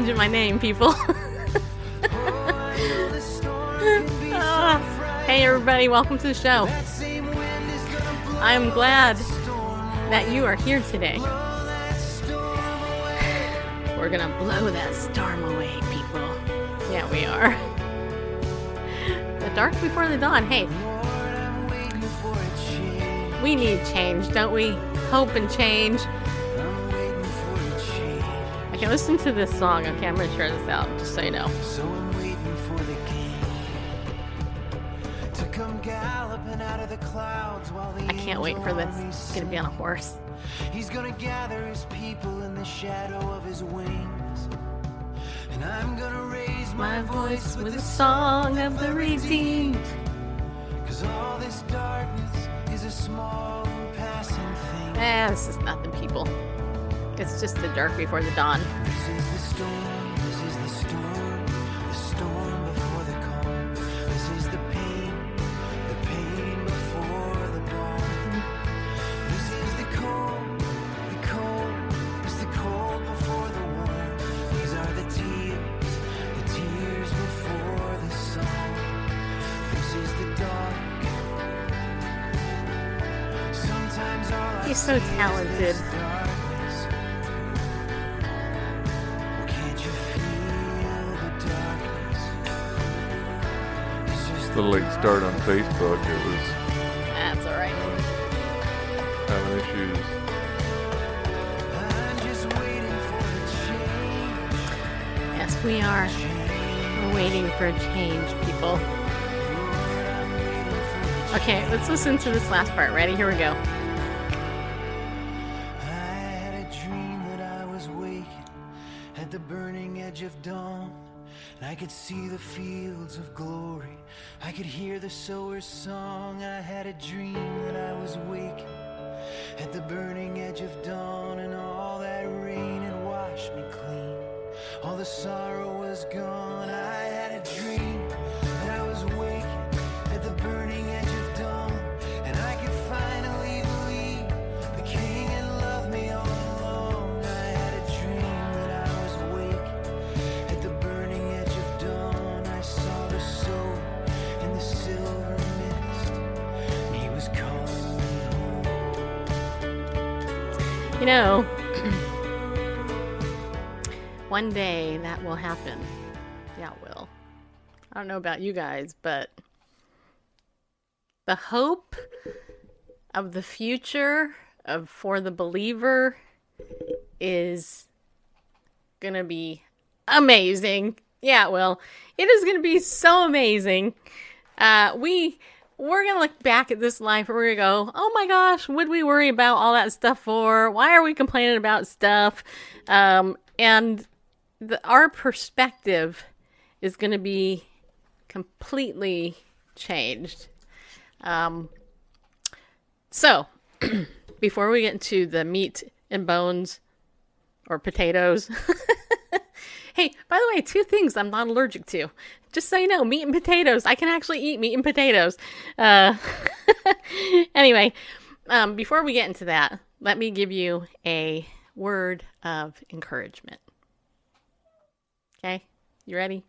Changing my name, people. Ah, hey, everybody, welcome to the show. I'm glad that you are here today. We're gonna blow that storm away, people. Yeah, we are. The dark before the dawn. Hey, we need change, don't we? Hope and change. Okay, listen to this song. Okay, I'm gonna share this out just so you know. So I'm waiting for the king to come galloping out of the clouds while the I can't wait for this. He's gonna be on a horse. He's gonna gather his people in the shadow of his wings. And I'm gonna raise my, voice with the song of the redeemed. Cause all this darkness is a small and passing thing. Eh, this is nothing, people. It's just the dark before the dawn. It's just late start on Facebook. It was That's alright. having issues. I'm just waiting for the change. Yes, we are. We're waiting for a change, people. I'm waiting for the Okay, let's listen to this last part. Ready? Here we go. I had a dream that I was waking at the burning edge of dawn. And I could see the fields of glory. I could hear the sower's song. I had a dream that I was waking at the burning edge of dawn. And all that rain had washed me clean. All the sorrow was gone. I know, one day that will happen. Yeah, it will. I don't know about you guys, but the hope of the future of for the believer is gonna be amazing. Yeah, it will. It is gonna be so amazing. Uh, we we're gonna look back at this life and we're gonna go, oh my gosh, would we worry about all that stuff for? Why are we complaining about stuff? Um, and the, our perspective is gonna be completely changed. Um, so before we get into the meat and bones or potatoes. hey, by the way, two things I'm not allergic to. Just so you know, meat and potatoes. I can actually eat meat and potatoes. Uh, anyway, um, before we get into that, let me give you a word of encouragement. Okay, you ready?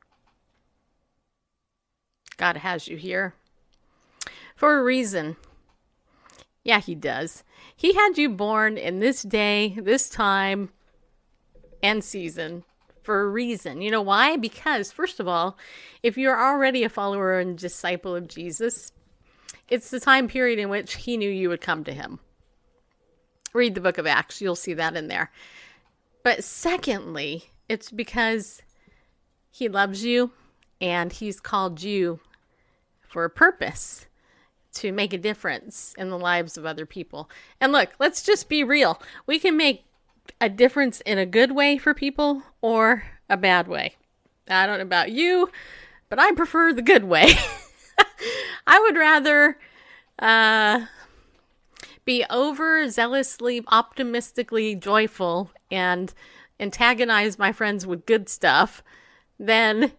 God has you here for a reason. Yeah, he does. He had you born in this day, this time, and season for a reason. You know why? Because, first of all, if you're already a follower and disciple of Jesus, it's the time period in which he knew you would come to him. Read the book of Acts, you'll see that in there. But secondly, it's because he loves you and he's called you for a purpose to make a difference in the lives of other people. And look, let's just be real. We can make a difference in a good way for people or a bad way. I don't know about you, but I prefer the good way. I would rather uh, be overzealously, optimistically joyful and antagonize my friends with good stuff than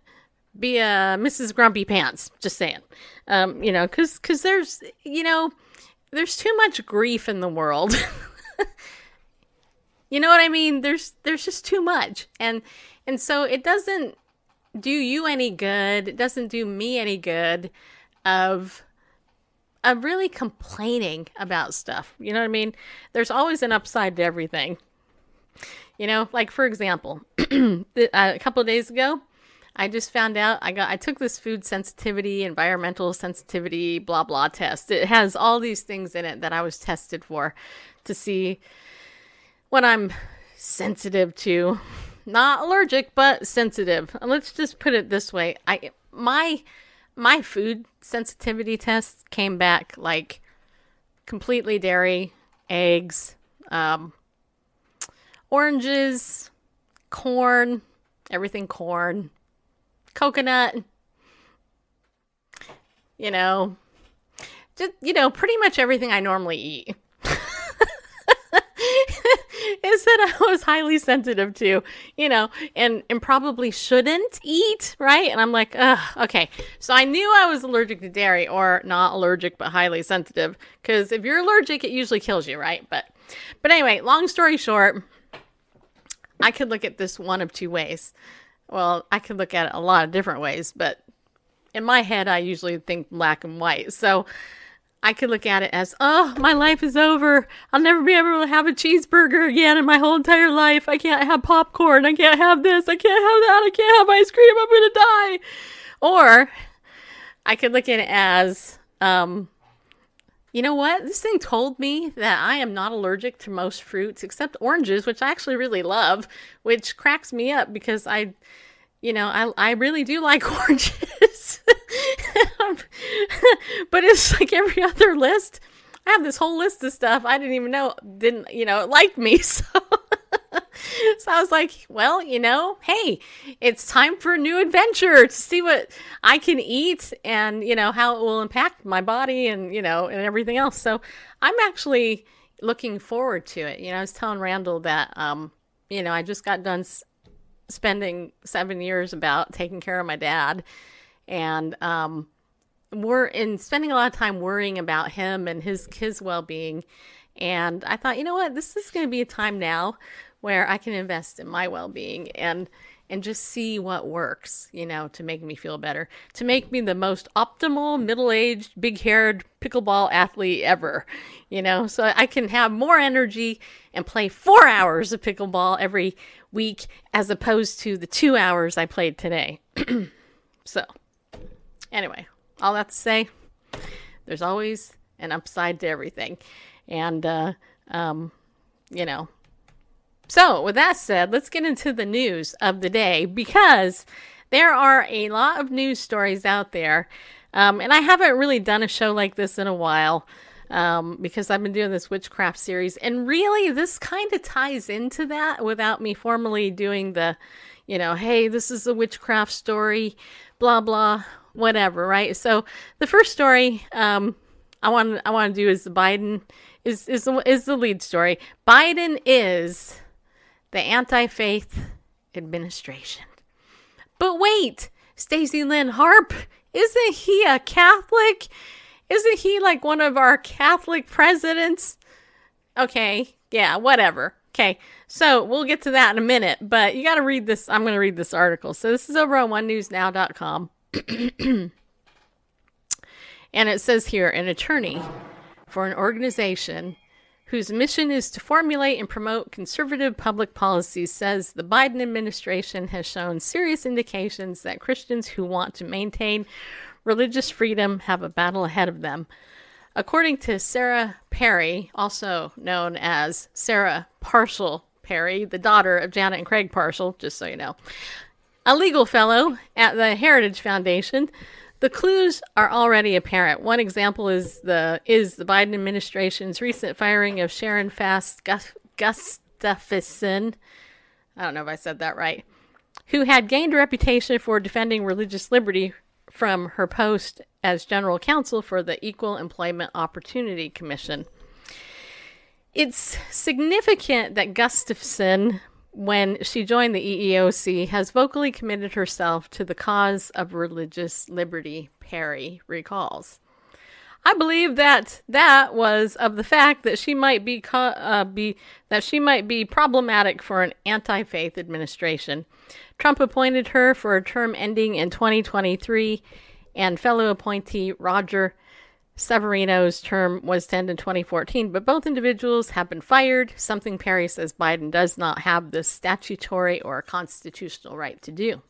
be a Mrs. Grumpy Pants. Just saying, um, you know, because because there's you know there's too much grief in the world. You know what I mean? There's there's just too much. And and so it doesn't do you any good. It doesn't do me any good of of really complaining about stuff. You know what I mean? There's always an upside to everything. You know, like for example, uh, a couple of days ago, I just found out I got I took this food sensitivity, environmental sensitivity, blah blah test. It has all these things in it that I was tested for to see what I'm sensitive to. Not allergic, but sensitive. Let's just put it this way. I my my food sensitivity test came back like completely dairy, eggs, um, oranges, corn, everything corn, coconut, you know, just, you know, pretty much everything I normally eat. Is that I was highly sensitive to, you know, and and probably shouldn't eat, right? And I'm like, okay. So I knew I was allergic to dairy, or not allergic but highly sensitive, because if you're allergic, it usually kills you, right? But but anyway, long story short, I could look at this one of two ways. Well, I could look at it a lot of different ways, but in my head, I usually think black and white. So I could look at it as, oh, my life is over. I'll never be able to have a cheeseburger again in my whole entire life. I can't have popcorn. I can't have this. I can't have that. I can't have ice cream. I'm going to die. Or I could look at it as, um, you know what? This thing told me that I am not allergic to most fruits except oranges, which I actually really love, which cracks me up because I, you know, I, I really do like oranges. but it's like every other list. I have this whole list of stuff I didn't even know didn't, you know, like me. So so I was like, well, you know, hey, it's time for a new adventure to see what I can eat and, you know, how it will impact my body and, you know, and everything else. So I'm actually looking forward to it. You know, I was telling Randall that, um, you know, I just got done s- spending seven years about taking care of my dad and, um, we're in spending a lot of time worrying about him and his his well-being. And i thought you know what? This is going to be a time now where i can invest in my well-being and and just see what works you know to make me feel better to make me the most optimal middle-aged big-haired pickleball athlete ever you know? So i can have more energy and play four hours of pickleball every week as opposed to the two hours i played today. So anyway all that to say, there's always an upside to everything. And, uh, um, you know. So, with that said, let's get into the news of the day because there are a lot of news stories out there. Um, and I haven't really done a show like this in a while um, because I've been doing this witchcraft series. And really, this kind of ties into that without me formally doing the, you know, hey, this is a witchcraft story, blah, blah, whatever, right? So the first story um, I want I want to do is Biden is is is the lead story. Biden is the anti-faith administration. But wait, Stacy Lynn Harp, isn't he a Catholic? Isn't he like one of our Catholic presidents? Okay, yeah, whatever. Okay, so we'll get to that in a minute, but you got to read this. I'm going to read this article. So this is over on onenewsnow.com. and it says here an attorney for an organization whose mission is to formulate and promote conservative public policies says the Biden administration has shown serious indications that Christians who want to maintain religious freedom have a battle ahead of them. According to Sarah Perry, also known as Sarah Parshall Perry, the daughter of Janet and Craig Parshall, just so you know, a legal fellow at the Heritage Foundation, the clues are already apparent. One example is the is the Biden administration's recent firing of Sharon Fast Gustafson. I don't know if I said that right. Who had gained a reputation for defending religious liberty from her post as general counsel for the Equal Employment Opportunity Commission. It's significant that Gustafson when she joined the EEOC, has vocally committed herself to the cause of religious liberty, Perry recalls. I believe that that was of the fact that she might be co- uh, be that she might be problematic for an anti-faith administration. Trump appointed her for a term ending in 2023, and fellow appointee Roger Severino's term was to end in 2014, but both individuals have been fired, something Perry says Biden does not have the statutory or constitutional right to do.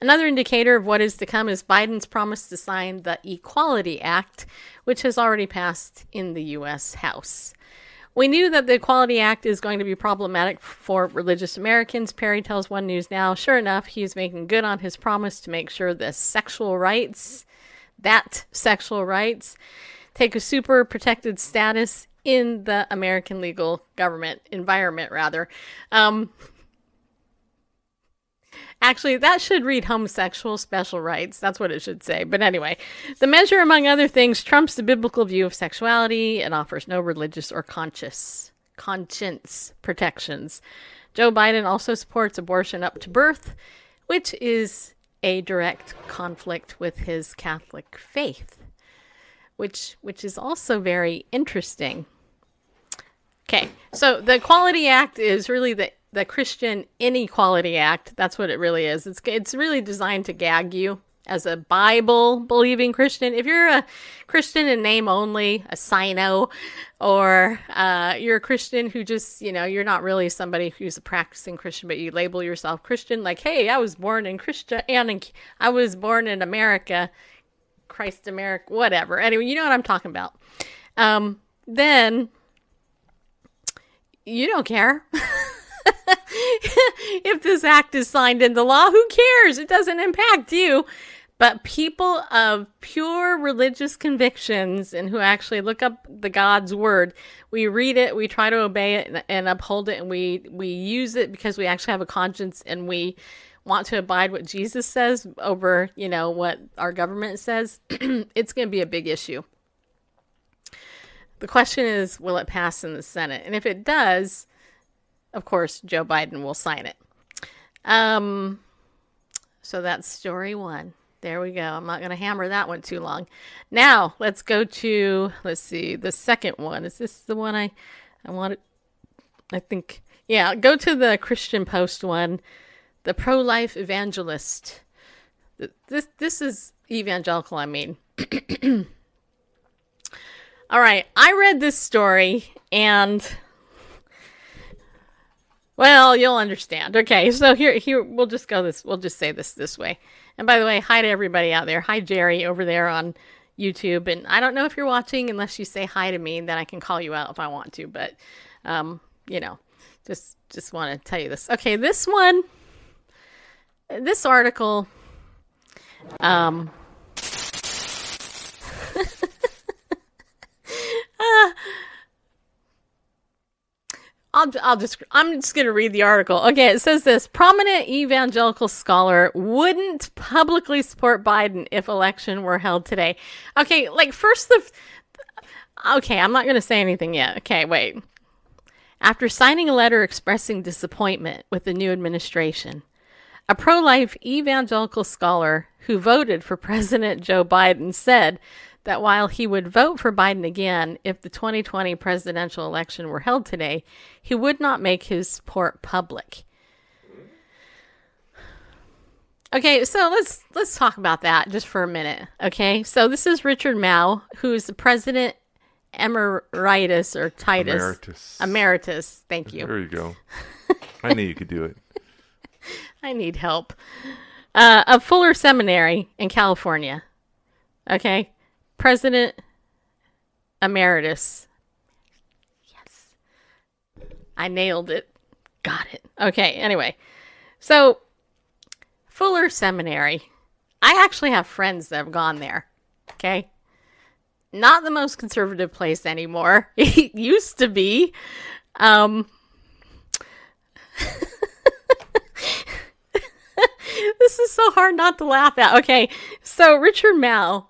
Another indicator of what is to come is Biden's promise to sign the Equality Act, which has already passed in the U.S. House. We knew that the Equality Act is going to be problematic for religious Americans. Perry tells One News Now, sure enough, he is making good on his promise to make sure the sexual rights that sexual rights take a super protected status in the American legal government environment, rather. Um, Actually, that should read homosexual special rights. That's what it should say. But anyway, the measure, among other things, trumps the biblical view of sexuality and offers no religious or conscious conscience protections. Joe Biden also supports abortion up to birth, which is a direct conflict with his Catholic faith, which which is also very interesting. Okay, so the Equality Act is really the the Christian Inequality Act. That's what it really is. It's it's really designed to gag you as a Bible believing Christian. If you're a Christian in name only, a sino, or uh, you're a Christian who just, you know, you're not really somebody who's a practicing Christian, but you label yourself Christian, like, hey, I was born in Christian, and in, I was born in America, Christ America, whatever. Anyway, you know what I'm talking about. Um, then you don't care. if this act is signed into law, who cares? It doesn't impact you. But people of pure religious convictions and who actually look up the God's word, we read it, we try to obey it and, and uphold it, and we we use it because we actually have a conscience and we want to abide what Jesus says over, you know, what our government says. it's going to be a big issue. The question is, will it pass in the Senate? And if it does, of course, Joe Biden will sign it. Um, so that's story one. There we go. I'm not going to hammer that one too long. Now let's go to let's see the second one. Is this the one I I wanted? I think yeah. Go to the Christian Post one, the pro-life evangelist. This this is evangelical. I mean. All right, I read this story and well, you'll understand. Okay, so here here we'll just go this we'll just say this this way. And by the way, hi to everybody out there. Hi, Jerry, over there on YouTube. And I don't know if you're watching unless you say hi to me, then I can call you out if I want to. But, um, you know, just just want to tell you this. Okay, this one, this article, um, uh, I'll, I'll just I'm just going to read the article. Okay, it says this prominent evangelical scholar wouldn't publicly support Biden if election were held today. Okay, like first the Okay, I'm not going to say anything yet. Okay, wait. After signing a letter expressing disappointment with the new administration, a pro life evangelical scholar who voted for President Joe Biden said that while he would vote for Biden again if the 2020 presidential election were held today, he would not make his support public. Okay, so let's let's talk about that just for a minute. Okay, so this is Richard Mouw, who's the president emeritus or Titus Emeritus. Emeritus. Thank you. There you go. I knew you could do it. I need help. Uh, of Fuller Seminary in California. Okay, President Emeritus. Yes. I nailed it. Got it. Okay, anyway. So, Fuller Seminary. I actually have friends that have gone there. Okay? Not the most conservative place anymore. It used to be. Um, this is so hard not to laugh at. Okay, so Richard Mouw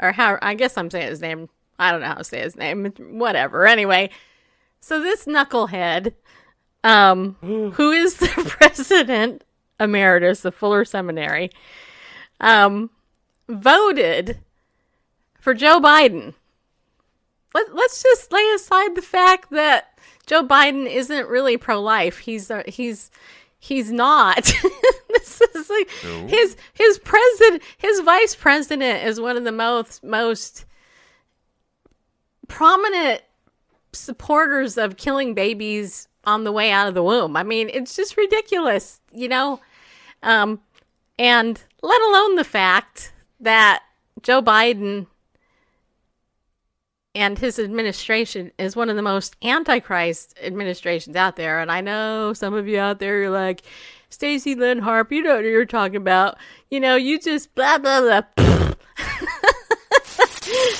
or how I guess I'm saying his name. I don't know how to say his name. Whatever. Anyway, so this knucklehead, um, who is the president emeritus of Fuller Seminary, um, voted for Joe Biden. Let, let's just lay aside the fact that Joe Biden isn't really pro-life. He's uh, he's he's not. this is like No. his his president, his vice president is one of the most most prominent supporters of killing babies on the way out of the womb. I mean, it's just ridiculous, you know? Um, and let alone the fact that Joe Biden and his administration is one of the most antichrist administrations out there. And I know some of you out there are like, Stacy Lynn Harp, you know what you're talking about. You know, you just blah, blah, blah.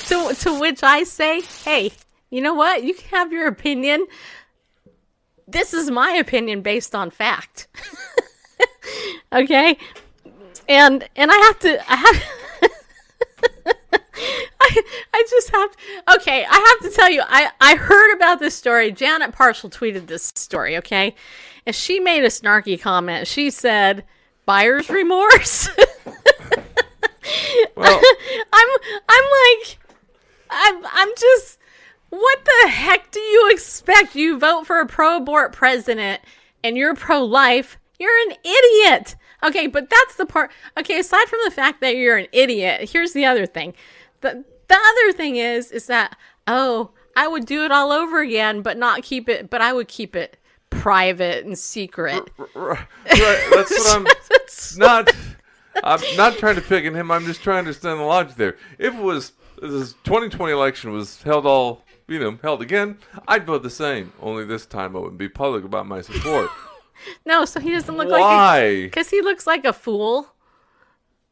to, to which I say, hey, you know what? You can have your opinion. This is my opinion based on fact. okay? And and I have to I have I, I just have to, okay, I have to tell you, I, I heard about this story. Janet Parshall tweeted this story, okay? And she made a snarky comment. She said, buyer's remorse. Well, I'm I'm like I'm I'm just what the heck do you expect? You vote for a pro abort president and you're pro life. You're an idiot. Okay, but that's the part. Okay, aside from the fact that you're an idiot, here's the other thing. The the other thing is is that oh, I would do it all over again, but not keep it but I would keep it private and secret. right, that's what I'm not. I'm not trying to pick on him. I'm just trying to understand the logic there. If it was this 2020 election was held all, you know, held again, I'd vote the same. Only this time I wouldn't be public about my support. No, so he doesn't look like Why? because he looks like a fool.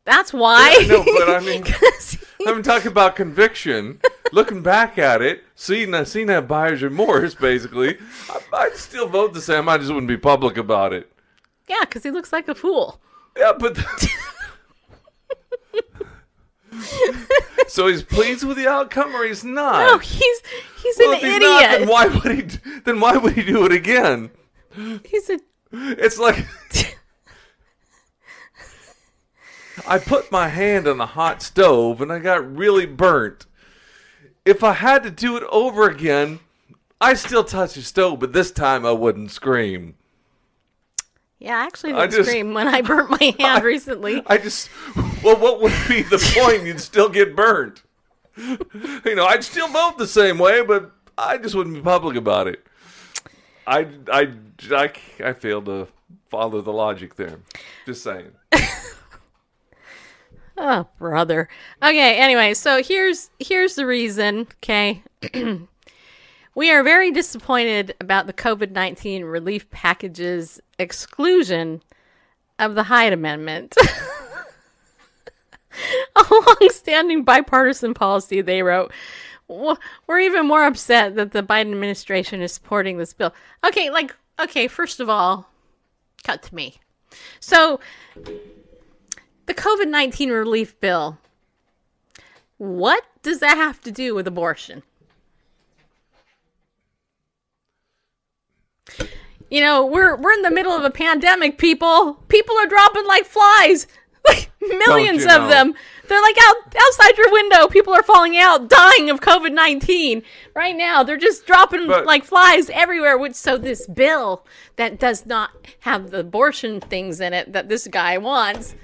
That's why. no, but I mean, I'm talking about conviction. Looking back at it, seeing that, seeing that buyer's remorse, basically, I, I'd still vote the same. I just wouldn't be public about it. yeah, because he looks like a fool. Yeah, but. so he's pleased with the outcome, or he's not? No, he's he's well, an if he's idiot. not, then why would he? Then why would he do it again? he's a It's like I put my hand on the hot stove and I got really burnt. If I had to do it over again, I still touch the stove, but this time I wouldn't scream. yeah. I actually I didn't just- scream when I burnt my hand recently. I just, well, what would be the point? You'd still get burnt. You know, I'd still vote the same way, but I just wouldn't be public about it. I, I, I, I failed to follow the logic there. Just saying. Oh, brother. Okay, anyway, so here's here's the reason, okay? we are very disappointed about the COVID-19 relief package's exclusion of the Hyde Amendment. A long-standing bipartisan policy, they wrote. We're even more upset that the Biden administration is supporting this bill. Okay, like, okay, first of all, cut to me. So, the COVID 19 relief bill. What does that have to do with abortion? You know, we're we're in the middle of a pandemic, people. People are dropping like flies. Like millions of know. them. They're like out outside your window. People are falling out, dying of COVID nineteen right now. They're just dropping But- like flies everywhere. Which so this bill that does not have the abortion things in it that this guy wants,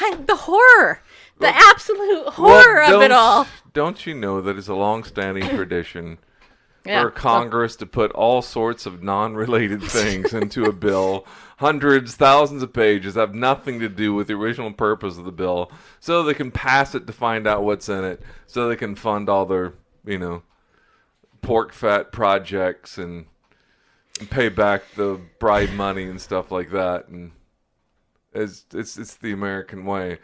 I, the horror, the absolute horror Well, of it all. Don't you know that it's a long-standing tradition Yeah. for Congress to put all sorts of non-related things into a bill, hundreds, thousands of pages, have nothing to do with the original purpose of the bill, so they can pass it to find out what's in it, so they can fund all their, you know, pork fat projects and, and pay back the bribe money and stuff like that, and it's it's it's the American way.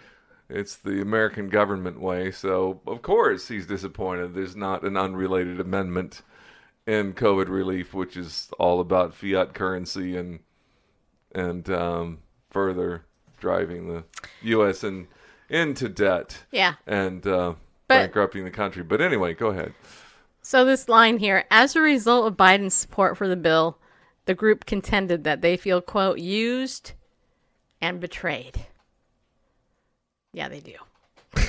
It's the American government way. So of course he's disappointed. There's not an unrelated amendment in COVID relief, which is all about fiat currency and and um, further driving the U.S. in, into debt Yeah. and uh, But- bankrupting the country. But anyway, go ahead. So this line here, as a result of Biden's support for the bill, the group contended that they feel quote used and betrayed. Yeah, they do.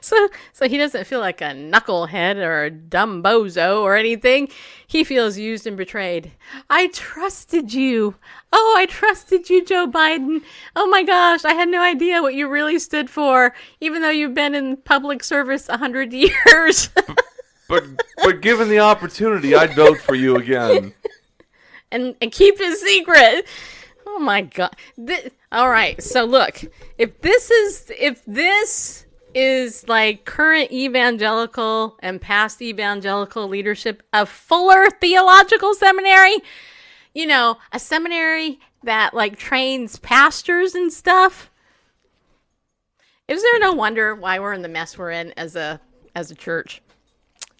So, so he doesn't feel like a knucklehead or a dumb bozo or anything. He feels used and betrayed. I trusted you. Oh, I trusted you, Joe Biden. Oh my gosh, I had no idea what you really stood for, even though you've been in public service a hundred years. But but given the opportunity, I'd vote for you again. and and keep his secret. Oh my god. Thi- all right. So look, if this is if this is like current evangelical and past evangelical leadership of Fuller Theological Seminary, you know, a seminary that like trains pastors and stuff. Is there no wonder why we're in the mess we're in as a as a church?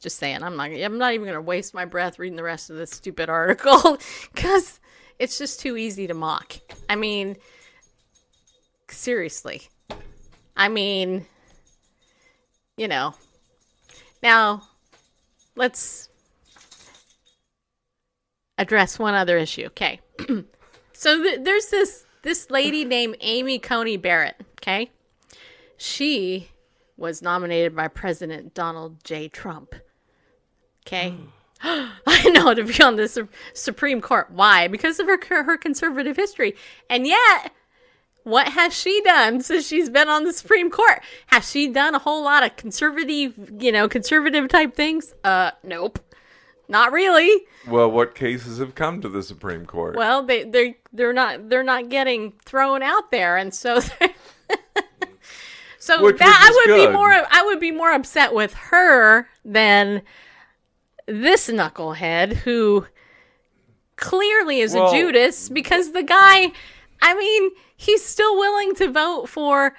Just saying, I'm not. I'm not even going to waste my breath reading the rest of this stupid article because it's just too easy to mock. I mean, seriously. I mean, you know. Now, let's address one other issue. Okay. so th- there's this this lady named Amy Coney Barrett. Okay, she was nominated by President Donald J. Trump. Okay. Hmm. I know to be on the Su- Supreme Court. Why? Because of her her conservative history. And yet, what has she done since she's been on the Supreme Court? Has she done a whole lot of conservative, you know, conservative type things? Uh, nope. Not really. Well, what cases have come to the Supreme Court? Well, they they they're not they're not getting thrown out there, and so so Which- that I would good. be more I would be more upset with her than this knucklehead who clearly is Well- a Judas because the guy, I mean, he's still willing to vote for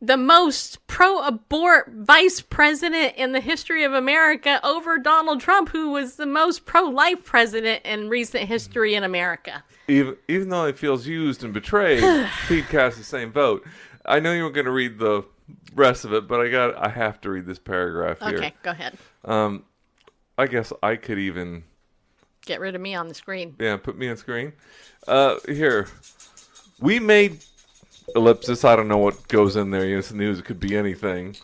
the most pro abort vice president in the history of America over Donald Trump, who was the most pro life president in recent history in America. even even though he feels used and betrayed, he'd cast the same vote. I know you were going to read the rest of it, but I got I have to read this paragraph here. Okay, go ahead. Um, I guess I could even Get rid of me on the screen. yeah put me on screen. Uh, here we made ellipsis. I don't know what goes in there. It's news. It could be anything.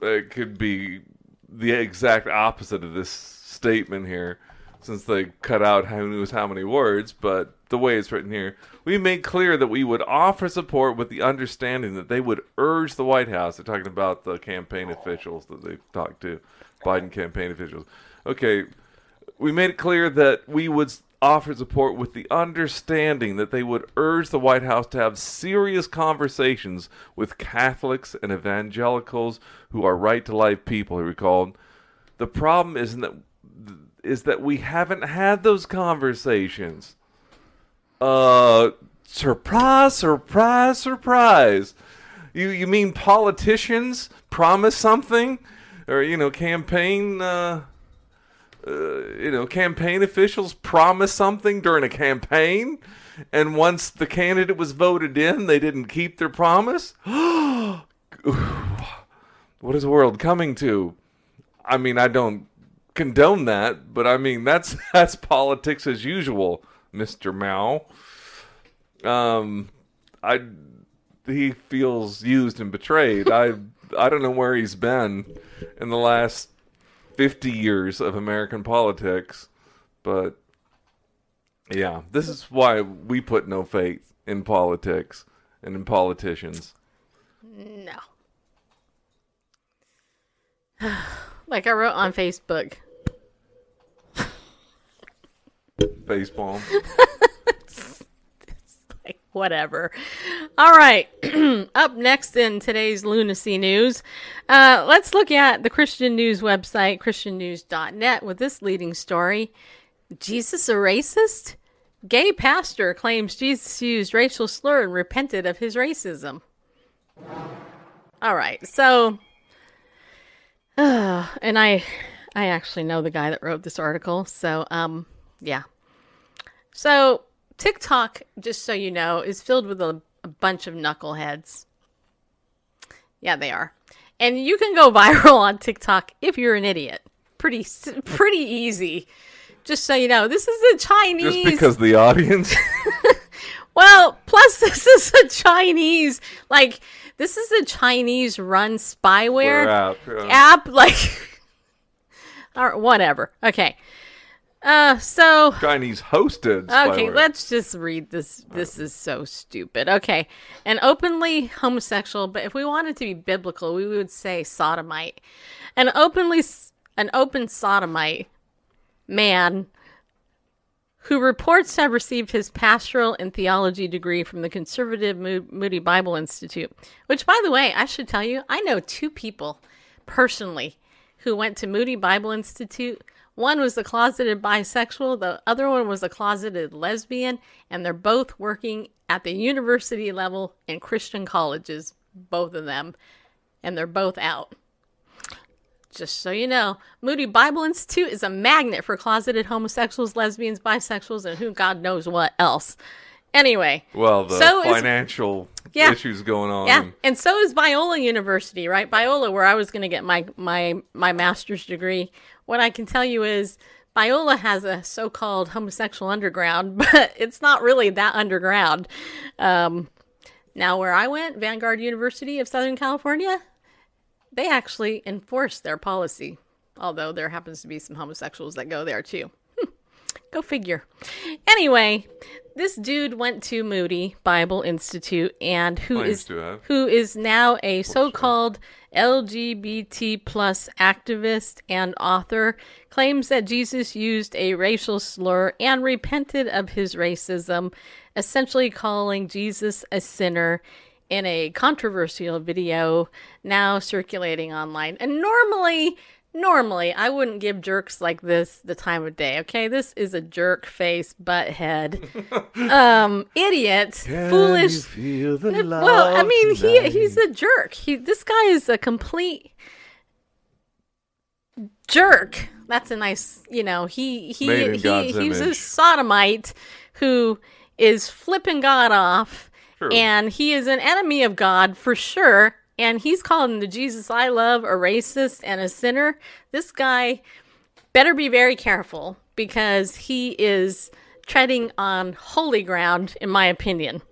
It could be the exact opposite of this statement here, since they cut out who knows how many words. But the way it's written here, we made clear that we would offer support with the understanding that they would urge the White House. They're talking about the campaign officials that they've talked to, Biden campaign officials. Okay, we made it clear that we would offer support with the understanding that they would urge the White House to have serious conversations with Catholics and evangelicals who are right to life people, he recalled. The problem isn't that is that we haven't had those conversations. Uh surprise, surprise, surprise. You you mean politicians promise something? Or you know, campaign uh uh, you know, campaign officials promise something during a campaign, and once the candidate was voted in, they didn't keep their promise. what is the world coming to? I mean, I don't condone that, but I mean that's that's politics as usual, Mister Mouw. Um, I he feels used and betrayed. I I don't know where he's been in the last 50 years of American politics, but yeah, this is why we put no faith in politics and in politicians. No. like I wrote on Facebook. Baseball. Whatever. All right. Up next in today's lunacy news, uh, let's look at the Christian News website, christiannews.net, with this leading story Jesus a racist? Gay pastor claims Jesus used racial slur and repented of his racism. All right. So, uh, and I, I actually know the guy that wrote this article. So, um, yeah. So, TikTok, just so you know, is filled with a, a bunch of knuckleheads. Yeah, they are. And you can go viral on TikTok if you're an idiot. Pretty pretty easy. Just so you know, this is a Chinese Just because the audience. well, plus this is a Chinese like This is a Chinese run spyware App, yeah. app, like, or whatever. Okay. Uh, so Chinese hosted. Okay, spyware. let's just read this. This is so stupid. Okay, an openly homosexual, but if we wanted to be biblical, we would say sodomite. An openly, an open sodomite man who reports to have received his pastoral and theology degree from the conservative Moody Bible Institute. Which, by the way, I should tell you, I know two people personally who went to Moody Bible Institute. One was a closeted bisexual, the other one was a closeted lesbian, and they're both working at the university level in Christian colleges, both of them, and they're both out. Just so you know, Moody Bible Institute is a magnet for closeted homosexuals, lesbians, bisexuals, and who God knows what else. Anyway, well, the so is- financial Yeah. issues going on. yeah, and so is Biola University, right? Biola, where I was going to get my my my master's degree. What I can tell you is Biola has a so-called homosexual underground, but it's not really that underground. Um, now, where I went, Vanguard University of Southern California, they actually enforce their policy. Although there happens to be some homosexuals that go there too. Go figure. Anyway, this dude went to Moody Bible Institute and who Claims is who is now a so-called LGBT plus activist and author claims that Jesus used a racial slur and repented of his racism, essentially calling Jesus a sinner in a controversial video now circulating online. And normally Normally, I wouldn't give jerks like this the time of day. Okay, this is a jerk face, butthead, um, idiot, foolish. feel the Well, I mean, he he's a jerk. He this guy is a complete jerk. That's a nice, you know, he he he God's he's a sodomite who is flipping God off and he is an enemy of God for sure. And he's calling the Jesus I love a racist and a sinner. This guy better be very careful because he is treading on holy ground, in my opinion.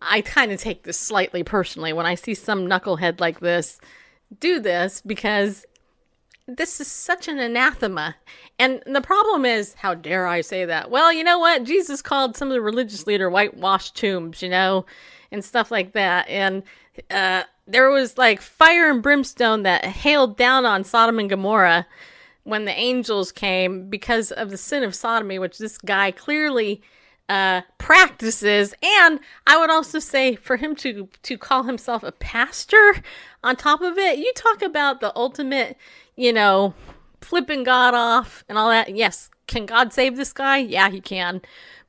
I kind of take this slightly personally when I see some knucklehead like this do this because this is such an anathema. And the problem is, how dare I say that? Well, you know what? Jesus called some of the religious leader whitewashed tombs, you know, and stuff like that. And uh, there was like fire and brimstone that hailed down on Sodom and Gomorrah when the angels came because of the sin of sodomy, which this guy clearly uh, practices. And I would also say for him to to call himself a pastor on top of it, you talk about the ultimate, you know, flipping God off and all that. Yes, can God save this guy? Yeah, he can.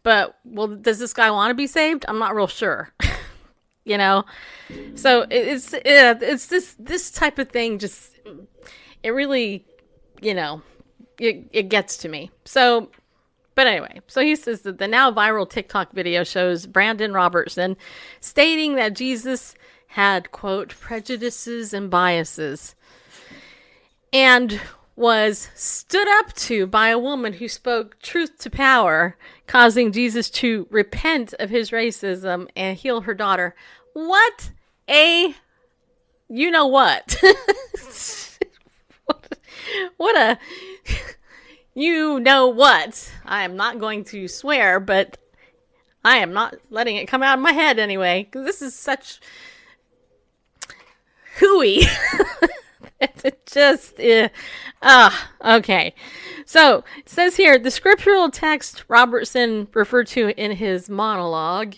But well, does this guy want to be saved? I'm not real sure. you know, so it's it's this this type of thing. Just it really, you know, it it gets to me. So but anyway, so he says that the now viral TikTok video shows Brandon Robertson stating that Jesus had, quote, prejudices and biases and was stood up to by a woman who spoke truth to power, causing Jesus to repent of his racism and heal her daughter. What a you know what? what a you know what? I am not going to swear, but I am not letting it come out of my head anyway, because this is such hooey. it's just, uh, ah, okay. So it says here the scriptural text Robertson referred to in his monologue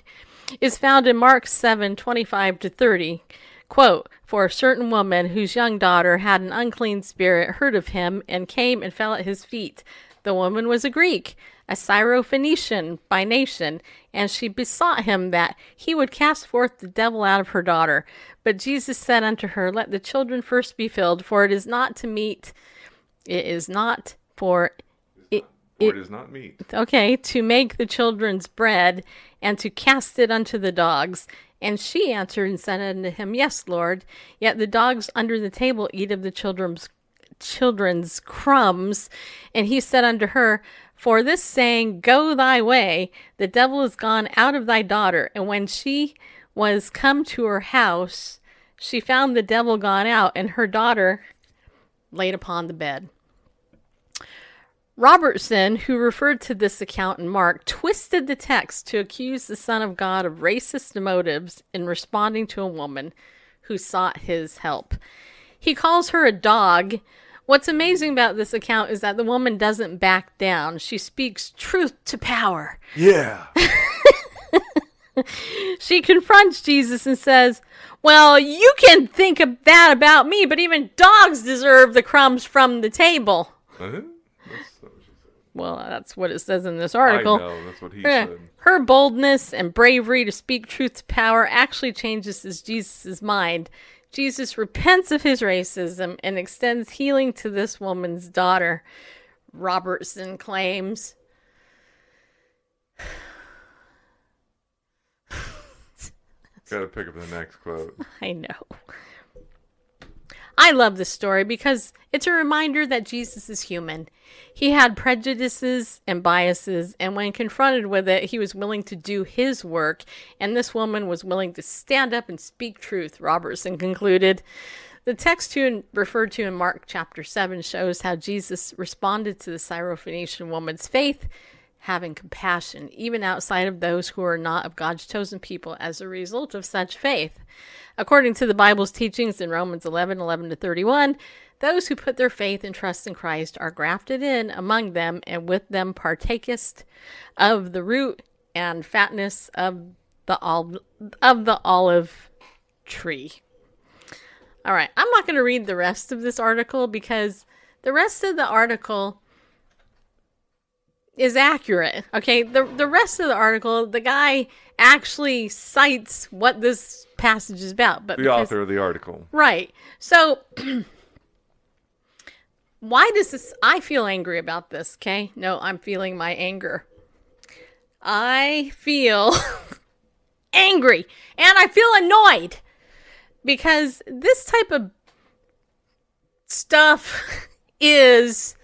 is found in Mark 7 25 to 30. Quote, For a certain woman whose young daughter had an unclean spirit heard of him and came and fell at his feet. The woman was a Greek, a Syrophoenician by nation, and she besought him that he would cast forth the devil out of her daughter. But Jesus said unto her, Let the children first be filled, for it is not to meet, it is not for it, is not meat. okay, to make the children's bread and to cast it unto the dogs. And she answered and said unto him, Yes, Lord. Yet the dogs under the table eat of the children's children's crumbs. And he said unto her, For this saying, Go thy way, the devil is gone out of thy daughter. And when she was come to her house, she found the devil gone out and her daughter laid upon the bed. Robertson, who referred to this account in Mark, twisted the text to accuse the Son of God of racist motives in responding to a woman who sought his help. He calls her a dog. What's amazing about this account is that the woman doesn't back down. She speaks truth to power. Yeah. She confronts Jesus and says, Well, you can think of that about me, but even dogs deserve the crumbs from the table. Uh-huh. That's what she said. Well, that's what it says in this I article. know. That's what he Yeah. said. Her boldness and bravery to speak truth to power actually changes Jesus' mind. Jesus repents of his racism and extends healing to this woman's daughter. Robertson claims. Got to pick up the next quote. I know. I love this story because it's a reminder that Jesus is human. He had prejudices and biases, and when confronted with it, he was willing to do his work, and this woman was willing to stand up and speak truth, Robertson concluded. The text referred to in Mark chapter 7 shows how Jesus responded to the Syrophoenician woman's faith, having compassion, even outside of those who are not of God's chosen people as a result of such faith. According to the Bible's teachings in Romans 11 11 to 31, those who put their faith and trust in Christ are grafted in among them, and with them partakest of the root and fatness of the ol- of the olive tree. All right, I'm not going to read the rest of this article because the rest of the article is accurate. Okay, the the rest of the article, the guy actually cites what this passage is about, but The because- author of the article. Right. So why does this I feel angry about this, okay? No, I'm feeling my anger. I feel angry and I feel annoyed because this type of stuff is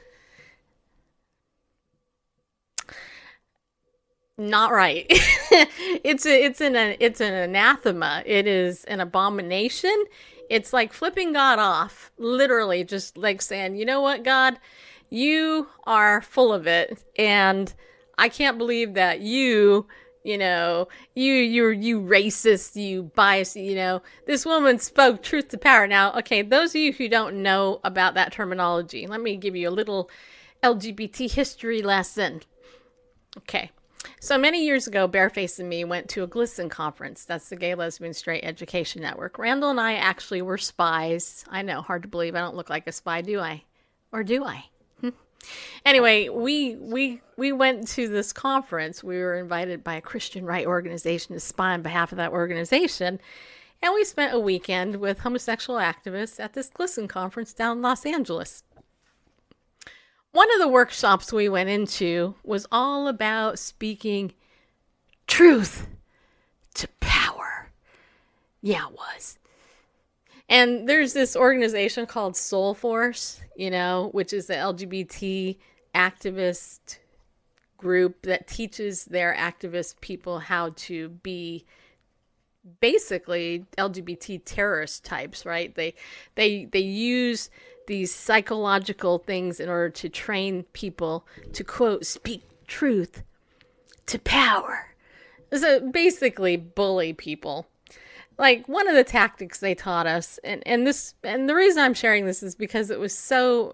not right. it's a, it's an it's an anathema. It is an abomination. It's like flipping God off, literally just like saying, "You know what, God? You are full of it and I can't believe that you you know, you you you racist, you biased, you know. This woman spoke truth to power. Now, okay, those of you who don't know about that terminology, let me give you a little LGBT history lesson. Okay. So many years ago, Bareface and me went to a GLSEN conference. That's the Gay Lesbian Straight Education Network. Randall and I actually were spies. I know, hard to believe. I don't look like a spy, do I? Or do I? Hmm. Anyway, we we we went to this conference. We were invited by a Christian right organization to spy on behalf of that organization, and we spent a weekend with homosexual activists at this GLSEN conference down in Los Angeles. One of the workshops we went into was all about speaking truth to power. Yeah, it was. And there's this organization called Soulforce, you know, which is the LGBT activist group that teaches their activist people how to be basically LGBT terrorist types, right? They they they use these psychological things in order to train people to quote speak truth to power. So basically bully people. Like one of the tactics they taught us and and this and the reason I'm sharing this is because it was so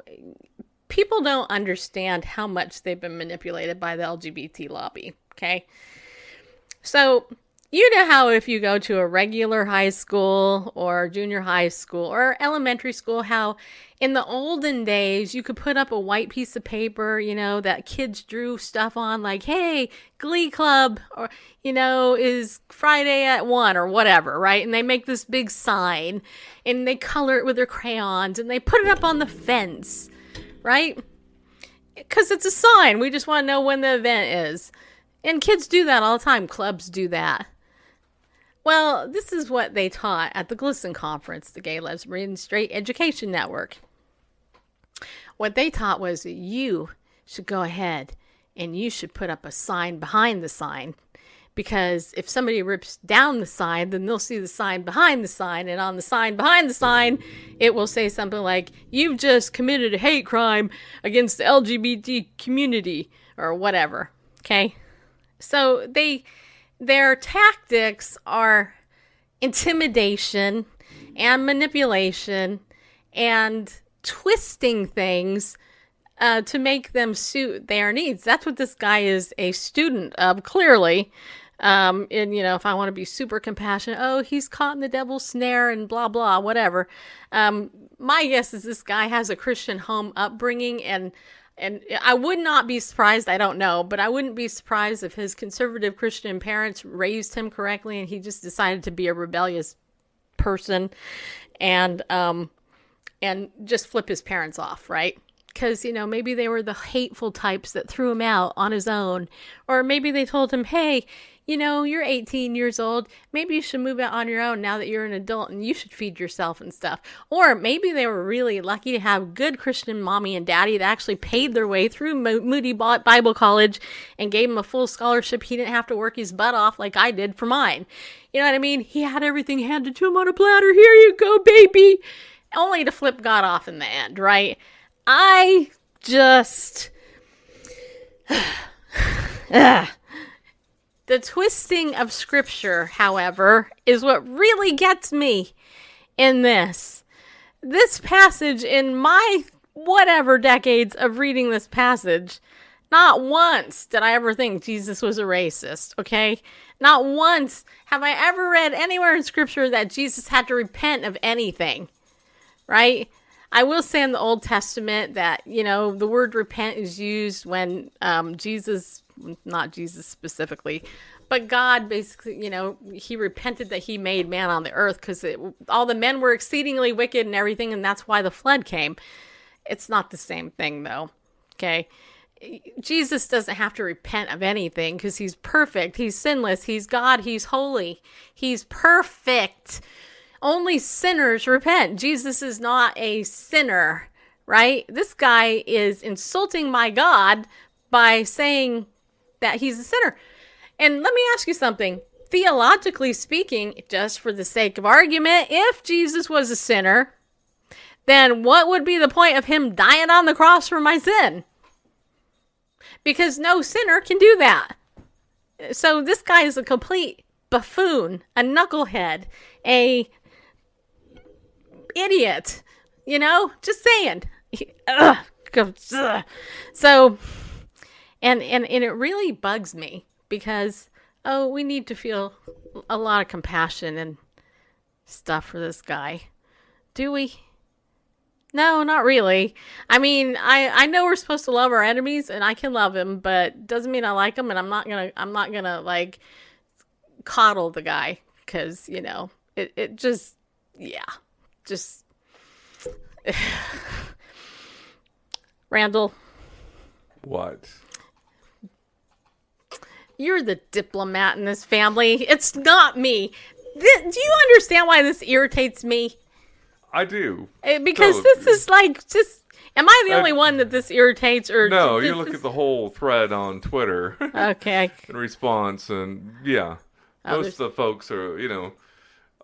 people don't understand how much they've been manipulated by the LGBT lobby, okay? So, you know how if you go to a regular high school or junior high school or elementary school, how in the olden days you could put up a white piece of paper, you know, that kids drew stuff on, like, hey, Glee Club, or, you know, is Friday at one or whatever, right? And they make this big sign and they color it with their crayons and they put it up on the fence, right? Because it's a sign. We just want to know when the event is. And kids do that all the time. Clubs do that. Well, this is what they taught at the GLSEN conference, the Gay Lesbian Straight Education Network. What they taught was you should go ahead and you should put up a sign behind the sign. because if somebody rips down the sign, then they'll see the sign behind the sign, and on the sign behind the sign, it will say something like, You've just committed a hate crime against the LGBT community, or whatever. Okay? So they their tactics are intimidation and manipulation and twisting things uh, to make them suit their needs. That's what this guy is a student of, clearly. Um, and you know, if I want to be super compassionate, oh, he's caught in the devil's snare and blah blah, whatever. Um, my guess is this guy has a Christian home upbringing, and and I would not be surprised. I don't know, but I wouldn't be surprised if his conservative Christian parents raised him correctly, and he just decided to be a rebellious person, and um, and just flip his parents off, right? because you know maybe they were the hateful types that threw him out on his own or maybe they told him hey you know you're 18 years old maybe you should move out on your own now that you're an adult and you should feed yourself and stuff or maybe they were really lucky to have good christian mommy and daddy that actually paid their way through moody bible college and gave him a full scholarship he didn't have to work his butt off like i did for mine you know what i mean he had everything handed to him on a platter here you go baby only to flip god off in the end right I just. The twisting of scripture, however, is what really gets me in this. This passage, in my whatever decades of reading this passage, not once did I ever think Jesus was a racist, okay? Not once have I ever read anywhere in scripture that Jesus had to repent of anything, right? I will say in the Old Testament that, you know, the word repent is used when um, Jesus, not Jesus specifically, but God basically, you know, he repented that he made man on the earth because all the men were exceedingly wicked and everything, and that's why the flood came. It's not the same thing, though. Okay. Jesus doesn't have to repent of anything because he's perfect. He's sinless. He's God. He's holy. He's perfect. Only sinners repent. Jesus is not a sinner, right? This guy is insulting my God by saying that he's a sinner. And let me ask you something. Theologically speaking, just for the sake of argument, if Jesus was a sinner, then what would be the point of him dying on the cross for my sin? Because no sinner can do that. So this guy is a complete buffoon, a knucklehead, a idiot. You know, just saying. Ugh. So, and and and it really bugs me because oh, we need to feel a lot of compassion and stuff for this guy. Do we? No, not really. I mean, I I know we're supposed to love our enemies and I can love him, but doesn't mean I like him and I'm not to I'm not to like coddle the guy cuz, you know, it it just yeah. Just Randall. What? You're the diplomat in this family. It's not me. Th- do you understand why this irritates me? I do. Uh, because this is like just. Am I the only one that this irritates? Or no? You look is... at the whole thread on Twitter. Okay. in response, and yeah, oh, most of the folks are you know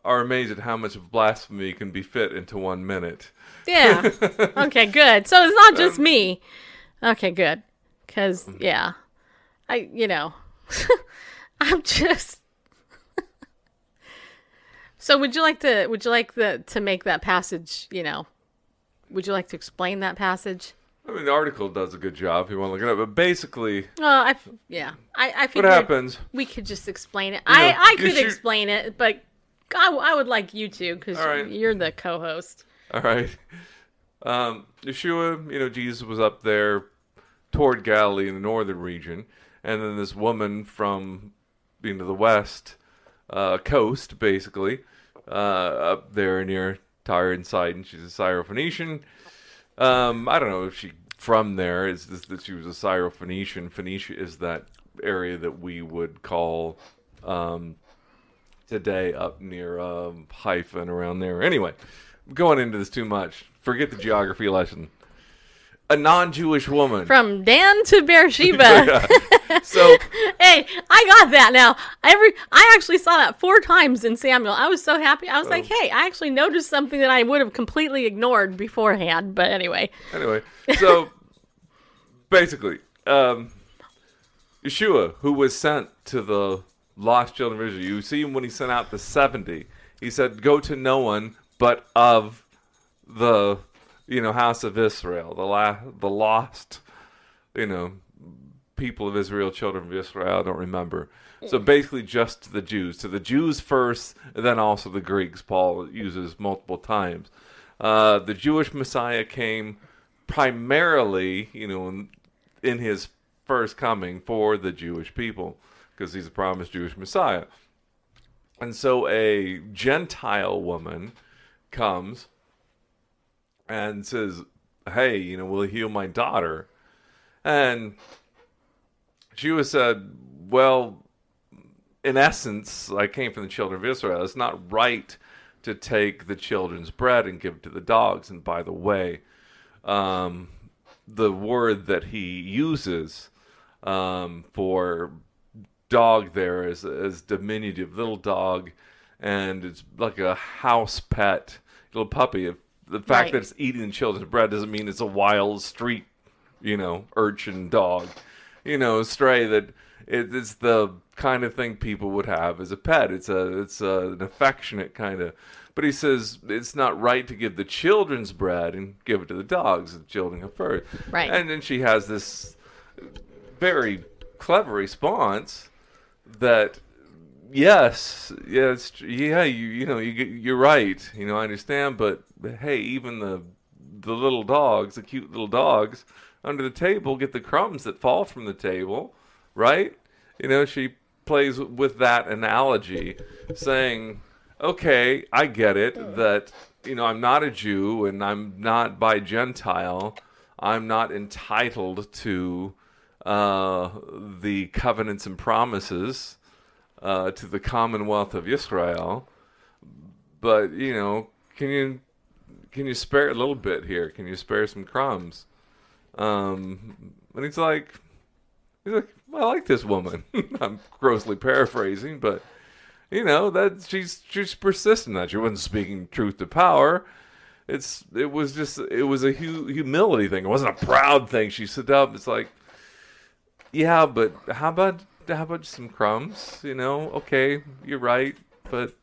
are amazed at how much of blasphemy can be fit into one minute. Yeah. okay, good. So it's not just um, me. Okay, good. Cuz yeah. I you know, I'm just So would you like to would you like the to make that passage, you know, would you like to explain that passage? I mean, the article does a good job if you want to look it up, but basically, uh, I yeah, I I what happens? We could just explain it. You I know, I could shoot... explain it, but I, I would like you to because right. you're the co-host. All right. Um, Yeshua, you know, Jesus was up there toward Galilee in the northern region, and then this woman from being to the west uh, coast, basically, uh, up there near Tyre and Sidon. She's a Syrophoenician. Um, I don't know if she from there is this that she was a Syrophoenician. Phoenicia is that area that we would call um, today up near um, Haifa and around there. Anyway, going into this too much. Forget the geography lesson. A non-Jewish woman from Dan to Beersheba. So, Hey, I got that now. Every I actually saw that four times in Samuel. I was so happy. I was like, hey, I actually noticed something that I would have completely ignored beforehand. But anyway, Anyway, so basically, um, Yeshua, who was sent to the lost children of Israel, you see him when he sent out the 70. He said, Go to no one but of the, you know, house of Israel, the, la- the lost, you know, people of Israel, children of Israel, I don't remember. So basically, just to the Jews. To the Jews first, and then also the Greeks, Paul uses multiple times. Uh, the Jewish Messiah came primarily, you know, in, in his first coming for the Jewish people, because he's a promised Jewish Messiah. And so a Gentile woman comes and says, Hey, you know, will heal my daughter? And she was said, Well, in essence, I came from the children of Israel. It's not right to take the children's bread and give it to the dogs. And by the way, um, the word that he uses um, for dog there is, is diminutive, little dog, and it's like a house pet, little puppy. If the fact Right. that it's eating children's bread doesn't mean it's a wild street, you know, urchin dog, you know, stray that it, it's the kind of thing people would have as a pet. It's a it's a, an affectionate kind of. But he says it's not right to give the children's bread and give it to the dogs. The children come first. Right. And then she has this very clever response that yes, yes, yeah, you you know you you're right. You know I understand, but, but hey, even the the little dogs, the cute little dogs under the table get the crumbs that fall from the table, right? You know she plays with that analogy, saying, okay, I get it that you know I'm not a Jew and I'm not by Gentile. I'm not entitled to uh, the covenants and promises uh, to the Commonwealth of Israel. But you know, can you can you spare a little bit here? Can you spare some crumbs? Um, and he's like, he's like, I like this woman. I'm grossly paraphrasing, but you know that she's she's persistent. That she wasn't speaking truth to power. It's it was just it was a hu- humility thing. It wasn't a proud thing. She stood up. It's like, yeah, but how about how about some crumbs? You know, okay, you're right, but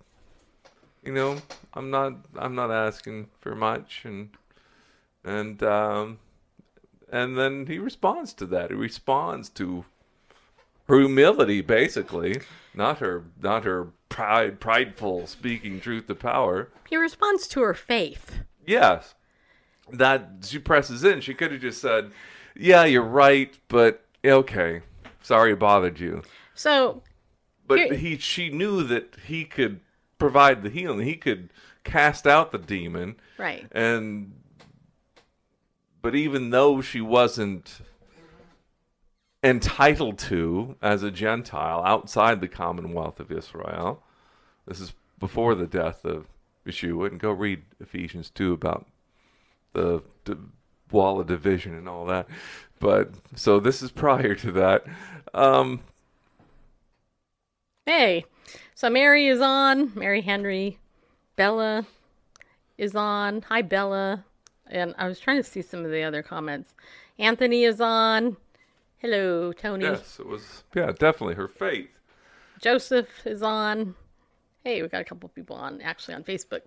you know, I'm not I'm not asking for much, and and um, and then he responds to that. He responds to her humility, basically, not her not her pride prideful speaking truth to power. he responds to her faith. Yes. That she presses in. She could have just said, Yeah, you're right, but okay. Sorry it bothered you. So But Here- he she knew that he could provide the healing. He could cast out the demon. right, And but even though she wasn't entitled to as a Gentile outside the Commonwealth of Israel, this is before the death of Yeshua, and go read Ephesians 2 about the, the wall of division and all that. But so this is prior to that. Um, hey, so Mary is on. Mary Henry, Bella is on. Hi, Bella. And I was trying to see some of the other comments. Anthony is on. Hello, Tony. yes, it was, yeah, definitely her faith. Joseph is on. Hey, we got a couple of people on actually on Facebook.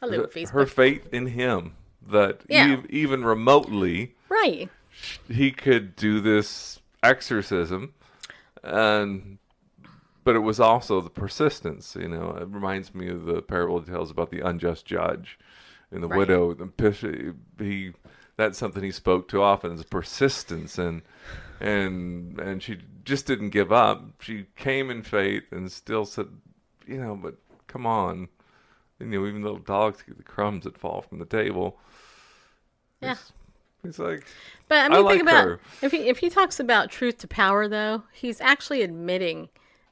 Hello, Her, Facebook. her faith in him that Yeah. ev- even remotely right. He could do this exorcism and but it was also the persistence you know it reminds me of the parable tells about the unjust judge and the Right. widow the he that's something he spoke to often is persistence and and and she just didn't give up she came in faith and still said you know but come on you know even little dogs get the crumbs that fall from the table Yeah. It's- it's like But I I mean, like think about her. if he if he talks about truth to power, though, he's actually admitting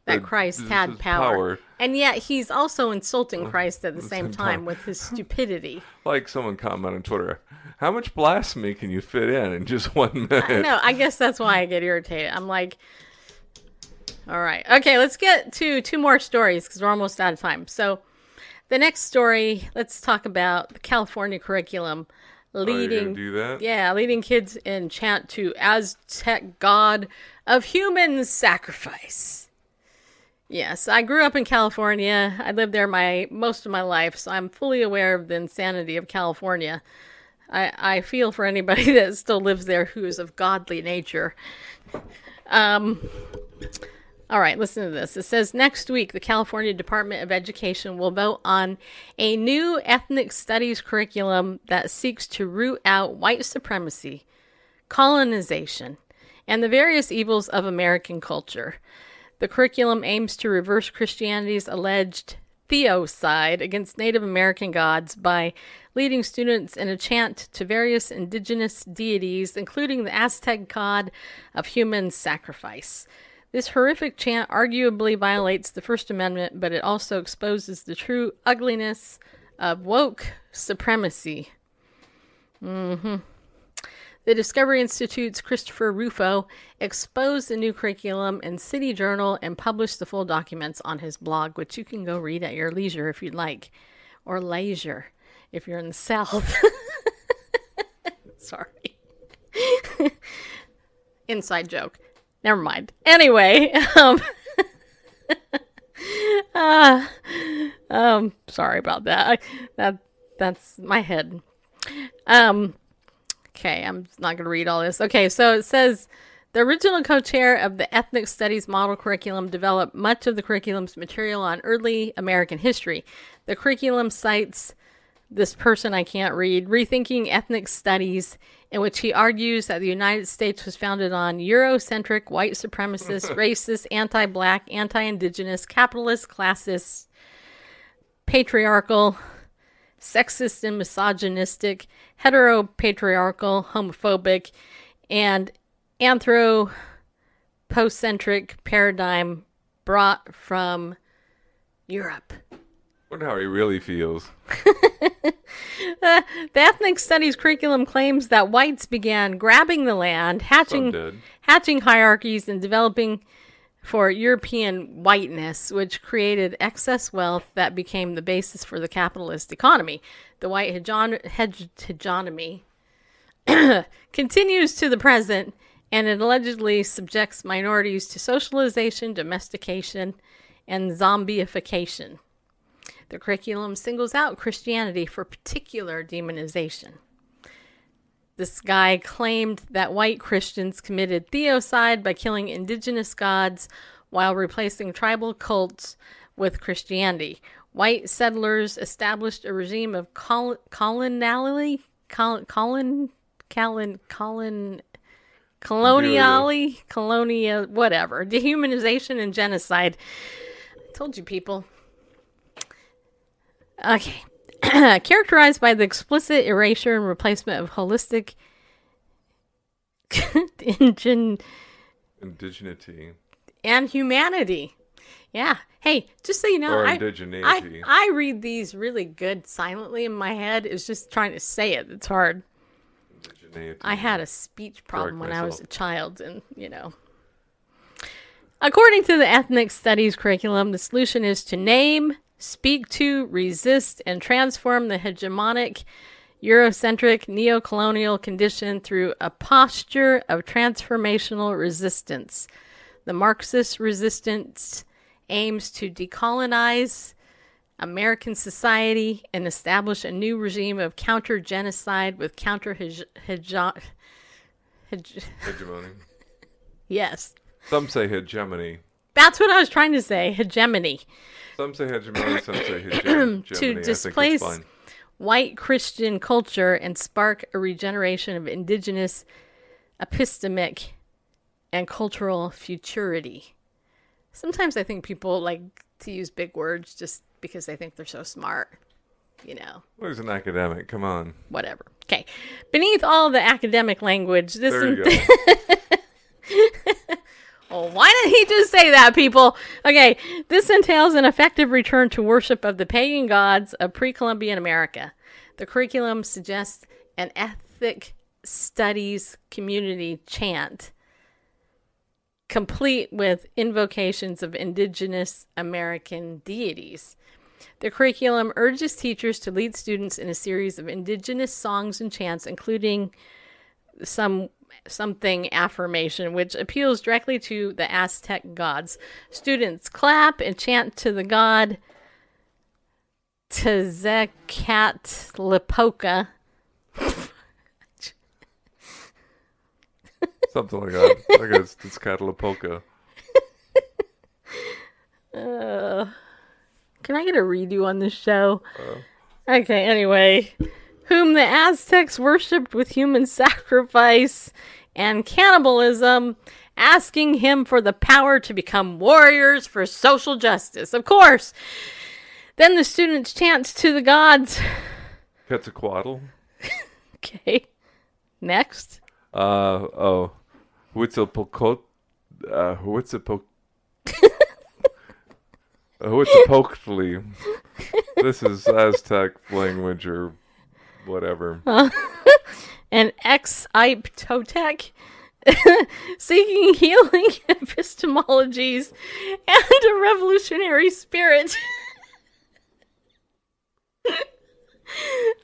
that That Christ had power. power. and yet he's also insulting Christ at the same same time time. with his stupidity. like someone commented on Twitter, how much blasphemy can you fit in in just one minute? No. I guess that's why I get irritated. I'm like, All right. Okay, let's get to two more stories because we're almost out of time. So, the next story, let's talk about the California curriculum Are you gonna leading do that? yeah, leading kids in chant to Aztec god of human sacrifice. Yes, I grew up in California. I lived there my most of my life, so I'm fully aware of the insanity of California. I, I feel for anybody that still lives there who is of godly nature. Um, all right, listen to this. It says next week, the California Department of Education will vote on a new ethnic studies curriculum that seeks to root out white supremacy, colonization, and the various evils of American culture. The curriculum aims to reverse Christianity's alleged theocide against Native American gods by leading students in a chant to various indigenous deities, including the Aztec god of human sacrifice. This horrific chant arguably violates the First Amendment, but it also exposes the true ugliness of woke supremacy. Mm-hmm. The Discovery Institute's Christopher Rufo exposed the new curriculum in City Journal and published the full documents on his blog, which you can go read at your leisure if you'd like, or leisure if you're in the South. Sorry. Inside joke. Never mind. Anyway, um, uh, um, sorry about that. I, that that's my head. Um, Okay, I'm not to read all this. Okay, so it says the original co chair of the Ethnic Studies Model Curriculum developed much of the curriculum's material on early American history. The curriculum cites this person I can't read, Rethinking Ethnic Studies, in which he argues that the United States was founded on Eurocentric, white supremacist, racist, anti black, anti indigenous, capitalist, classist, patriarchal, sexist and misogynistic, heteropatriarchal, homophobic, and anthropocentric paradigm brought from Europe. Wonder how he really feels. Uh, the ethnic studies curriculum claims that whites began grabbing the land, hatching hatching hierarchies and developing for European whiteness, which created excess wealth that became the basis for the capitalist economy. The white hegemon- hegemony continues to the present, and it allegedly subjects minorities to socialization, domestication, and zombification. The curriculum singles out Christianity for particular demonization. This guy claimed that white Christians committed theocide by killing indigenous gods while replacing tribal cults with Christianity. White settlers established a regime of col- coloniality, col- colon, colon, colon, colonially, colonia, whatever, dehumanization and genocide. I told you people. Okay. Characterized by the explicit erasure and replacement of holistic ingen- Indigeneity. and humanity. Yeah. Hey, just so you know, I. I, I read these really good silently in my head. It's just trying to say it. It's hard. I had a speech problem when I was a child, and you know. According to the ethnic studies curriculum, the solution is to name, speak to, resist, and transform the hegemonic, Eurocentric, neocolonial condition through a posture of transformational resistance. The Marxist resistance aims to decolonize American society and establish a new regime of counter genocide with counter hege- hege- hege- Hegemony. yes. Some say hegemony. That's what I was trying to say. Hegemony. Some say hegemony. Some say hege- To hegemony. Think displace white Christian culture and spark a regeneration of indigenous epistemic and cultural futurity. Sometimes I think people like to use big words just because they think they're so smart. You know, Well, he's an academic. Come on. whatever. Okay. Beneath all the academic language, this There you en- go. Oh, why did he just say that, people? Okay, this entails an effective return to worship of the pagan gods of pre Columbian America. The curriculum suggests an ethic studies community chant complete with invocations of indigenous American deities. The curriculum urges teachers to lead students in a series of indigenous songs and chants, including some something affirmation, which appeals directly to the Aztec gods. Students clap and chant to the god Tezcatlipoca. Something like that. I guess it's Catalapoca. Uh, can I get a redo on this show? Okay, anyway. Whom the Aztecs worshipped with human sacrifice and cannibalism, asking him for the power to become warriors for social justice. Of course. Then the students chant to the gods. Quetzalcoatl. Okay. Next. Uh oh. Huitzilopochtli. Uh. Huitzilopochtli. This is Aztec language or whatever. and ex Ipe Totec, seeking healing epistemologies and a revolutionary spirit.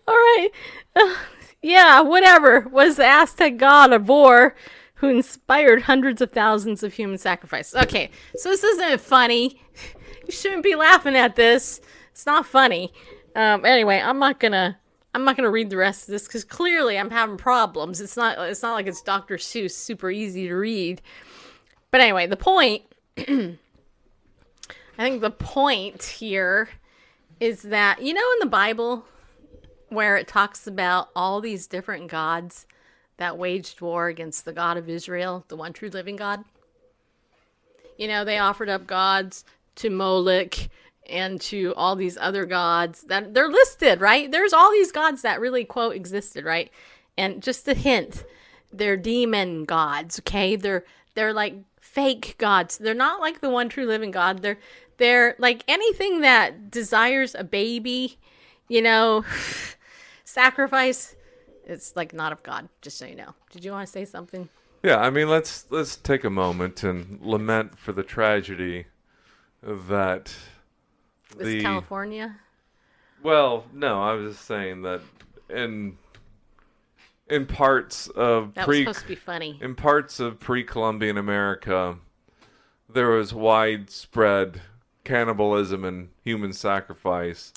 All right. Uh, yeah, whatever. Was the Aztec god of war who inspired hundreds of thousands of human sacrifices. Okay, so this isn't funny. You shouldn't be laughing at this. It's not funny. Um, anyway, I'm not gonna I'm not gonna read the rest of this because clearly I'm having problems. It's not it's not like it's Dr. Seuss, super easy to read. But anyway, the point I think the point here is that you know in the Bible where it talks about all these different gods that waged war against the God of Israel, the one true living God. You know, they offered up gods to Moloch and to all these other gods that they're listed, right? There's all these gods that really quote existed, right? And just a hint, they're demon gods, okay? They're they're like fake gods. They're not like the one true living God. They're they're like anything that desires a baby, you know, sacrifice. It's like not of God, just so you know. Did you want to say something? Yeah, I mean, let's let's take a moment and lament for the tragedy that This the California? well, no, I was just saying that in in parts of That was pre supposed to be funny. in parts of pre-Columbian America, there was widespread cannibalism and human sacrifice,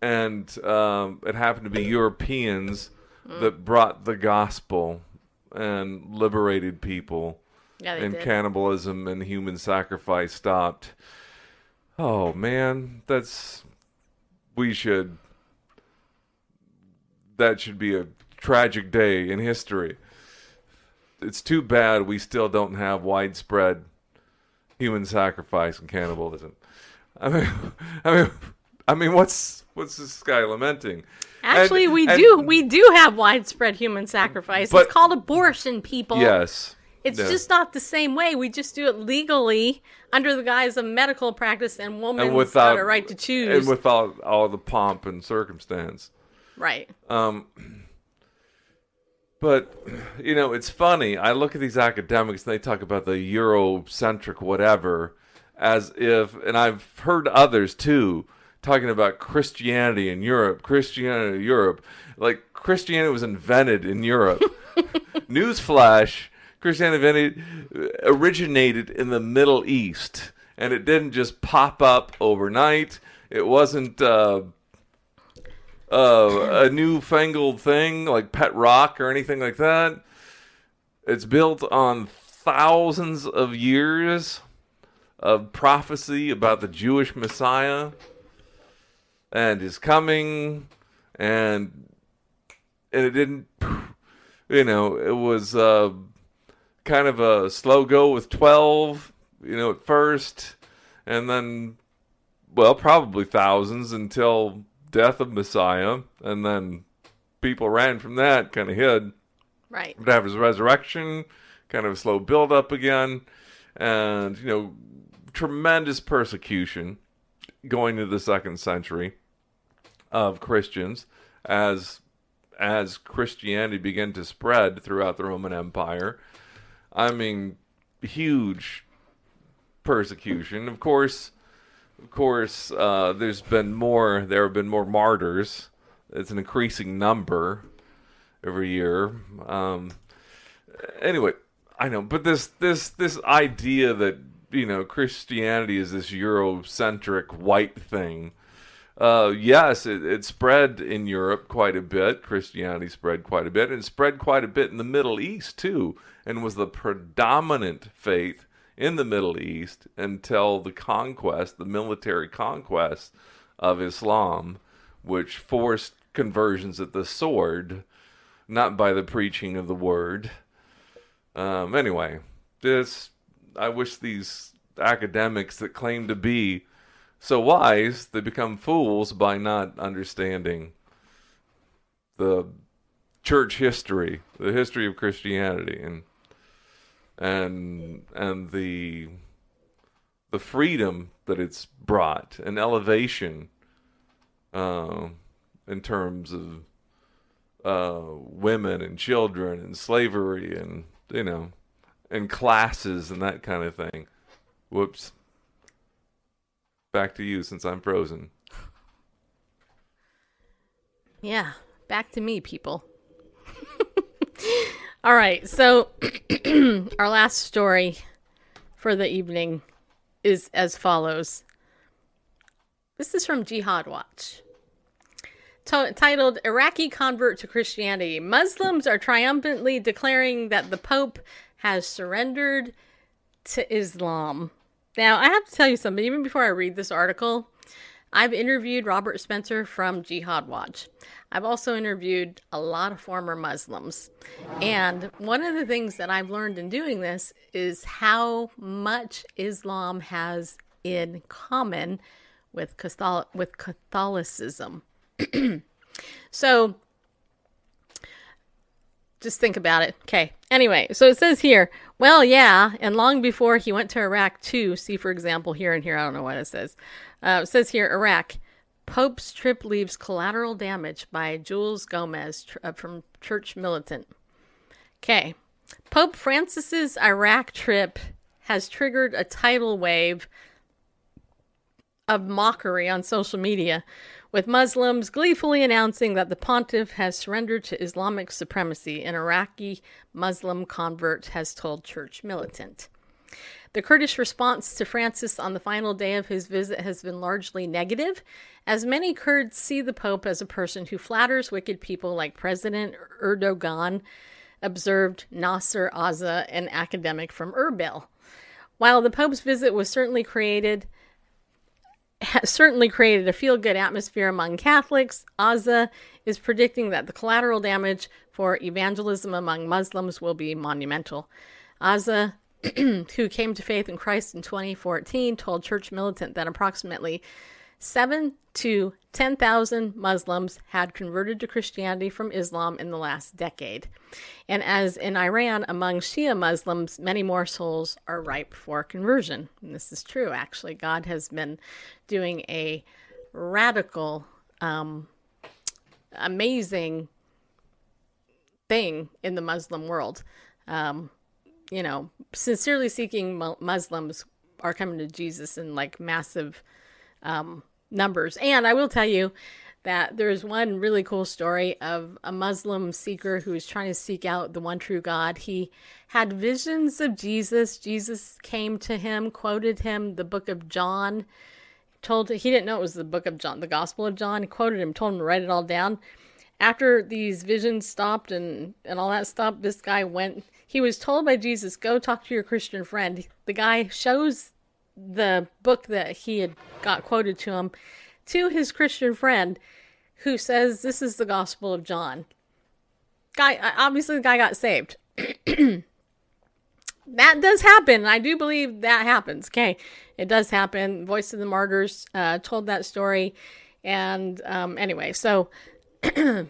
and um, it happened to be Europeans that brought the gospel and liberated people, Yeah, they and did. cannibalism and human sacrifice stopped. Oh man, that's we should. That should be a tragic day in history it's too bad we still don't have widespread human sacrifice and cannibalism. I mean, I mean, I mean, what's what's this guy lamenting? Actually, And- we and- do we do have widespread human sacrifice. But- it's called abortion, people. Yes, It's yeah. just not the same way. We just do it legally under the guise of medical practice and women's and without got a right to choose. and without all the pomp and circumstance. right. Um, but you know, it's funny. I look at these academics and they talk about the Eurocentric whatever, as if, and I've heard others too talking about Christianity in Europe. Christianity in Europe, like Christianity was invented in Europe. Newsflash: Christianity originated in the Middle East, and it didn't just pop up overnight. It wasn't. Uh, uh, a newfangled thing like pet rock or anything like that. It's built on thousands of years of prophecy about the Jewish Messiah and his coming, and and it didn't, you know, it was uh, kind of a slow go with twelve, you know, at first, and then well, probably thousands until death of Messiah, and then people ran from that, kind of hid. Right. But after his resurrection, kind of a slow build up again, and you know, tremendous persecution going into the second century of Christians as as Christianity began to spread throughout the Roman Empire. I mean, huge persecution. Of course, of course, uh, there's been more. There have been more martyrs. It's an increasing number every year. Um, anyway, I know, but this this this idea that you know Christianity is this Eurocentric white thing. Uh, yes, it, it spread in Europe quite a bit. Christianity spread quite a bit, and spread quite a bit in the Middle East too, and was the predominant faith in the Middle East until the conquest, the military conquest of Islam, which forced conversions at the sword, not by the preaching of the word. Um, anyway, this I wish these academics that claim to be so wise they become fools by not understanding the church history, the history of Christianity, and and and the the freedom that it's brought, an elevation uh, in terms of uh, women and children and slavery and you know and classes and that kind of thing. Whoops. Back to you since I'm frozen. Yeah, back to me, people. All right, so our last story for the evening is as follows. This is from Jihad Watch. T- titled Iraqi Convert to Christianity. Muslims are triumphantly declaring that the Pope has surrendered to Islam. Now, I have to tell you something, even before I read this article, I've interviewed Robert Spencer from Jihad Watch. I've also interviewed a lot of former Muslims. And one of the things that I've learned in doing this is how much Islam has in common with, Catholic- with Catholicism. so, just think about it. Okay. Anyway, so it says here, well, yeah, and long before he went to Iraq too. See, for example, here and here, I don't know what it says. Uh, it says here, Iraq. Pope's trip leaves collateral damage by Jules Gomes uh, from Church Militant. Okay. Pope Francis's Iraq trip has triggered a tidal wave of mockery on social media, with Muslims gleefully announcing that the pontiff has surrendered to Islamic supremacy, an Iraqi Muslim convert has told Church Militant. The Kurdish response to Francis on the final day of his visit has been largely negative, as many Kurds see the Pope as a person who flatters wicked people like President Erdogan, observed Nasser Azza, an academic from Erbil. While the Pope's visit was certainly created certainly created a feel good atmosphere among Catholics. Azza is predicting that the collateral damage for evangelism among Muslims will be monumental. Azza, who came to faith in Christ in 2014, told Church Militant that approximately 7 to 10,000 Muslims had converted to Christianity from Islam in the last decade. And as in Iran, among Shia Muslims, many more souls are ripe for conversion. And this is true, actually. God has been doing a radical, um, amazing thing in the Muslim world. Um, you know, sincerely seeking Muslims are coming to Jesus in like massive um, numbers. And I will tell you that there's one really cool story of a Muslim seeker who was trying to seek out the one true God. He had visions of Jesus. Jesus came to him, quoted him the book of John, told he didn't know it was the book of John, the Gospel of John. He quoted him, told him to write it all down. After these visions stopped and, and all that stopped, this guy went. He was told by Jesus, Go talk to your Christian friend. The guy shows the book that he had got quoted to him to his Christian friend who says this is the Gospel of John. Guy, obviously, the guy got saved. that does happen. I do believe that happens. Okay, it does happen. Voice of the Martyrs uh, told that story, and um, anyway, so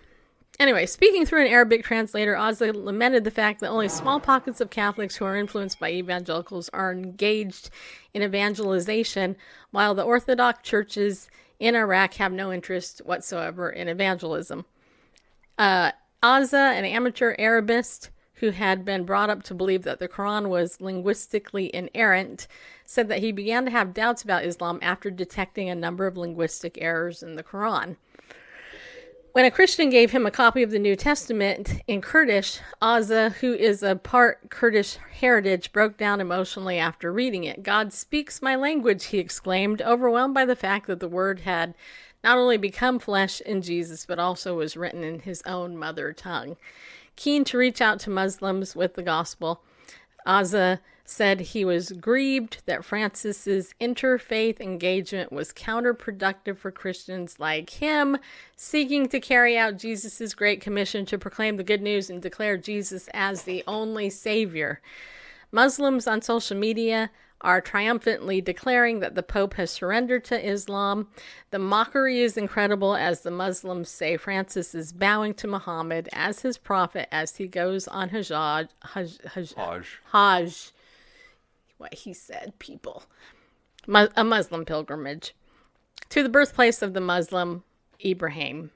Anyway, speaking through an Arabic translator, Azza lamented the fact that only small pockets of Catholics who are influenced by evangelicals are engaged in evangelization, while the Orthodox churches in Iraq have no interest whatsoever in evangelism. Uh, Azza, an amateur Arabist who had been brought up to believe that the Quran was linguistically inerrant, said that he began to have doubts about Islam after detecting a number of linguistic errors in the Quran. When a Christian gave him a copy of the New Testament in Kurdish, Azza, who is a part Kurdish heritage, broke down emotionally after reading it. God speaks my language, he exclaimed, overwhelmed by the fact that the word had not only become flesh in Jesus, but also was written in his own mother tongue. Keen to reach out to Muslims with the gospel, Azza said he was grieved that Francis's interfaith engagement was counterproductive for Christians like him, seeking to carry out Jesus' great commission to proclaim the good news and declare Jesus as the only savior. Muslims on social media are triumphantly declaring that the Pope has surrendered to Islam. The mockery is incredible as the Muslims say Francis is bowing to Muhammad as his prophet as he goes on Hajj. Hajj. Hajj. Hajj. Hajj. What he said, people. A Muslim pilgrimage to the birthplace of the Muslim Ibrahim.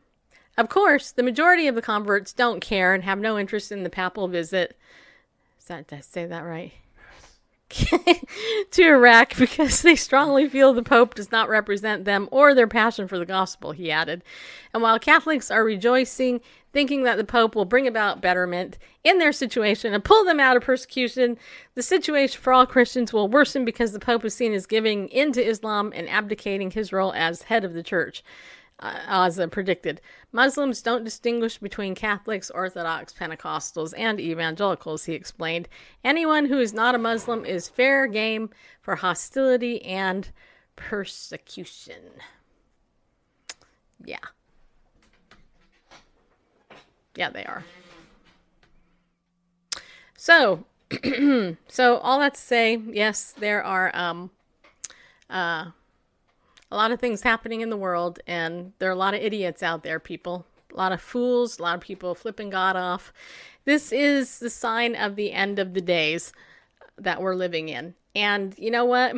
Of course, the majority of the converts don't care and have no interest in the papal visit. Is that, did I say that right? to Iraq because they strongly feel the Pope does not represent them or their passion for the gospel, he added. And while Catholics are rejoicing, thinking that the Pope will bring about betterment in their situation and pull them out of persecution, the situation for all Christians will worsen because the Pope is seen as giving into Islam and abdicating his role as head of the church Azza predicted. Muslims don't distinguish between Catholics, Orthodox, Pentecostals, and evangelicals, he explained. Anyone who is not a Muslim is fair game for hostility and persecution. Yeah. Yeah, they are. So, so all that to say, yes, there are um, uh, a lot of things happening in the world, and there are a lot of idiots out there, people. A lot of fools, a lot of people flipping God off. This is the sign of the end of the days that we're living in. And you know what?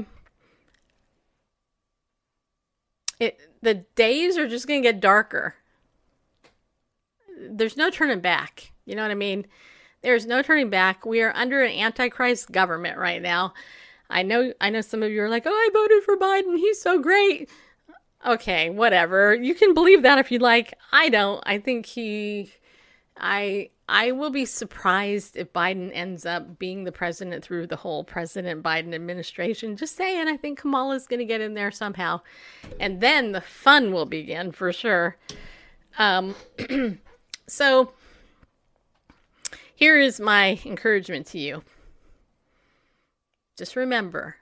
It the days are just going to get darker. There's no turning back. You know what I mean? There's no turning back. We are under an antichrist government right now. I know I know some of you are like, "Oh, I voted for Biden. He's so great." Okay, whatever. You can believe that if you like. I don't. I think he I I will be surprised if Biden ends up being the president through the whole President Biden administration. Just saying, I think Kamala's going to get in there somehow. And then the fun will begin for sure. Um so here is my encouragement to you. Just remember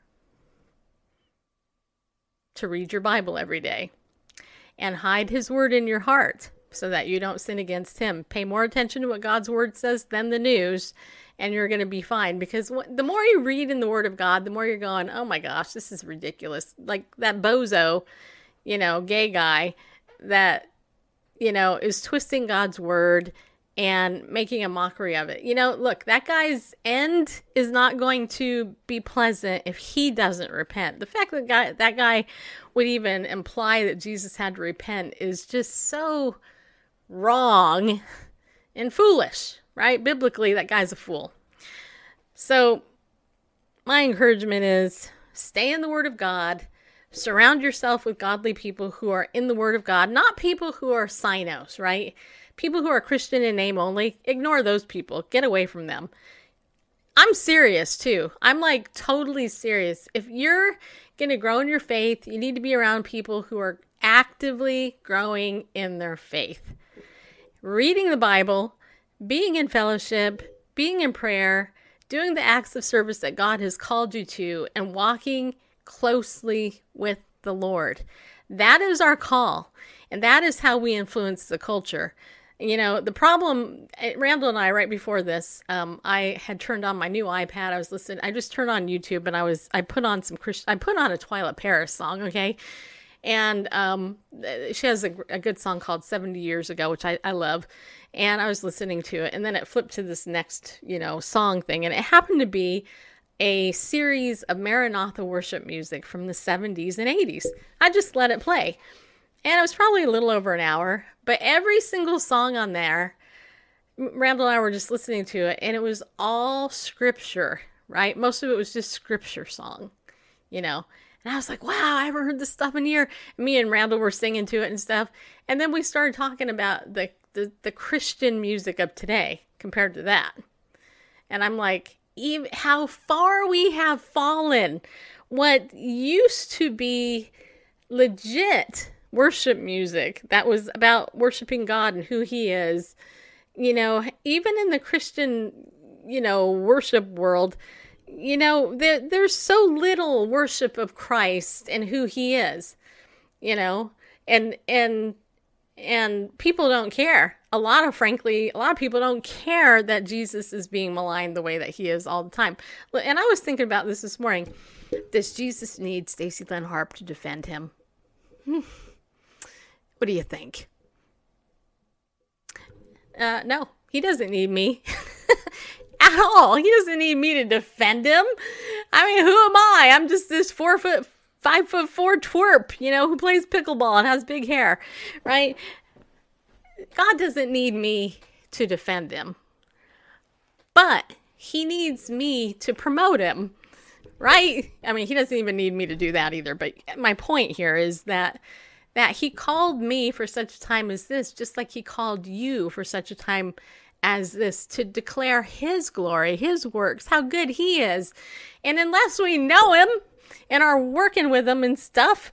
to read your Bible every day and hide His Word in your heart so that you don't sin against Him. Pay more attention to what God's Word says than the news, and you're going to be fine. Because the more you read in the Word of God, the more you're going, oh my gosh, this is ridiculous. Like that bozo, you know, gay guy that, you know, is twisting God's Word and making a mockery of it. You know, look, that guy's end is not going to be pleasant if he doesn't repent. The fact that guy that guy would even imply that Jesus had to repent is just so wrong and foolish, right? Biblically, that guy's a fool. So, my encouragement is stay in the word of God. Surround yourself with godly people who are in the word of God, not people who are sinos, right? People who are Christian in name only, ignore those people. Get away from them. I'm serious too. I'm like totally serious. If you're going to grow in your faith, you need to be around people who are actively growing in their faith. Reading the Bible, being in fellowship, being in prayer, doing the acts of service that God has called you to, and walking closely with the Lord. That is our call, and that is how we influence the culture you know the problem eh, randall and i right before this um, i had turned on my new ipad. I was listening i just turned on youtube and i was i put on some christian i put on a Twila Paris song okay? And um, eh, she has a, a, good song called 70 years ago which I, I love. And i was listening to it. And then it flipped to this next you know song thing. And it happened to be a series of maranatha worship music from the 70s and 80s i just let it play and it was probably a little over an hour, but every single song on there Randall and I were just listening to it, and it was all scripture, right? Most of it was just scripture song, you know. And I was like, wow, I haven't heard this stuff in year. Me and Randall were singing to it and stuff. And then we started talking about the, the, the Christian music of today compared to that. And I'm like, even how far we have fallen. What used to be legit worship music that was about worshiping God and who He is, you know, even in the Christian, you know, worship world, you know, there, there's so little worship of Christ and who He is, you know, and and and people don't care. A lot of frankly, a lot of people don't care that Jesus is being maligned the way that he is all the time. And I was thinking about this this morning. Does Jesus need Stacy Lynn Harp to defend him? What do you think? Uh, no, he doesn't need me at all. He doesn't need me to defend him. I mean, who am I? I'm just this four foot, five foot four twerp, you know, who plays pickleball and has big hair, right? God doesn't need me to defend him, but he needs me to promote him, right? I mean, he doesn't even need me to do that either. But my point here is that that he called me for such a time as this, just like he called you for such a time as this to declare his glory, his works, how good he is. And unless we know him and are working with him and stuff,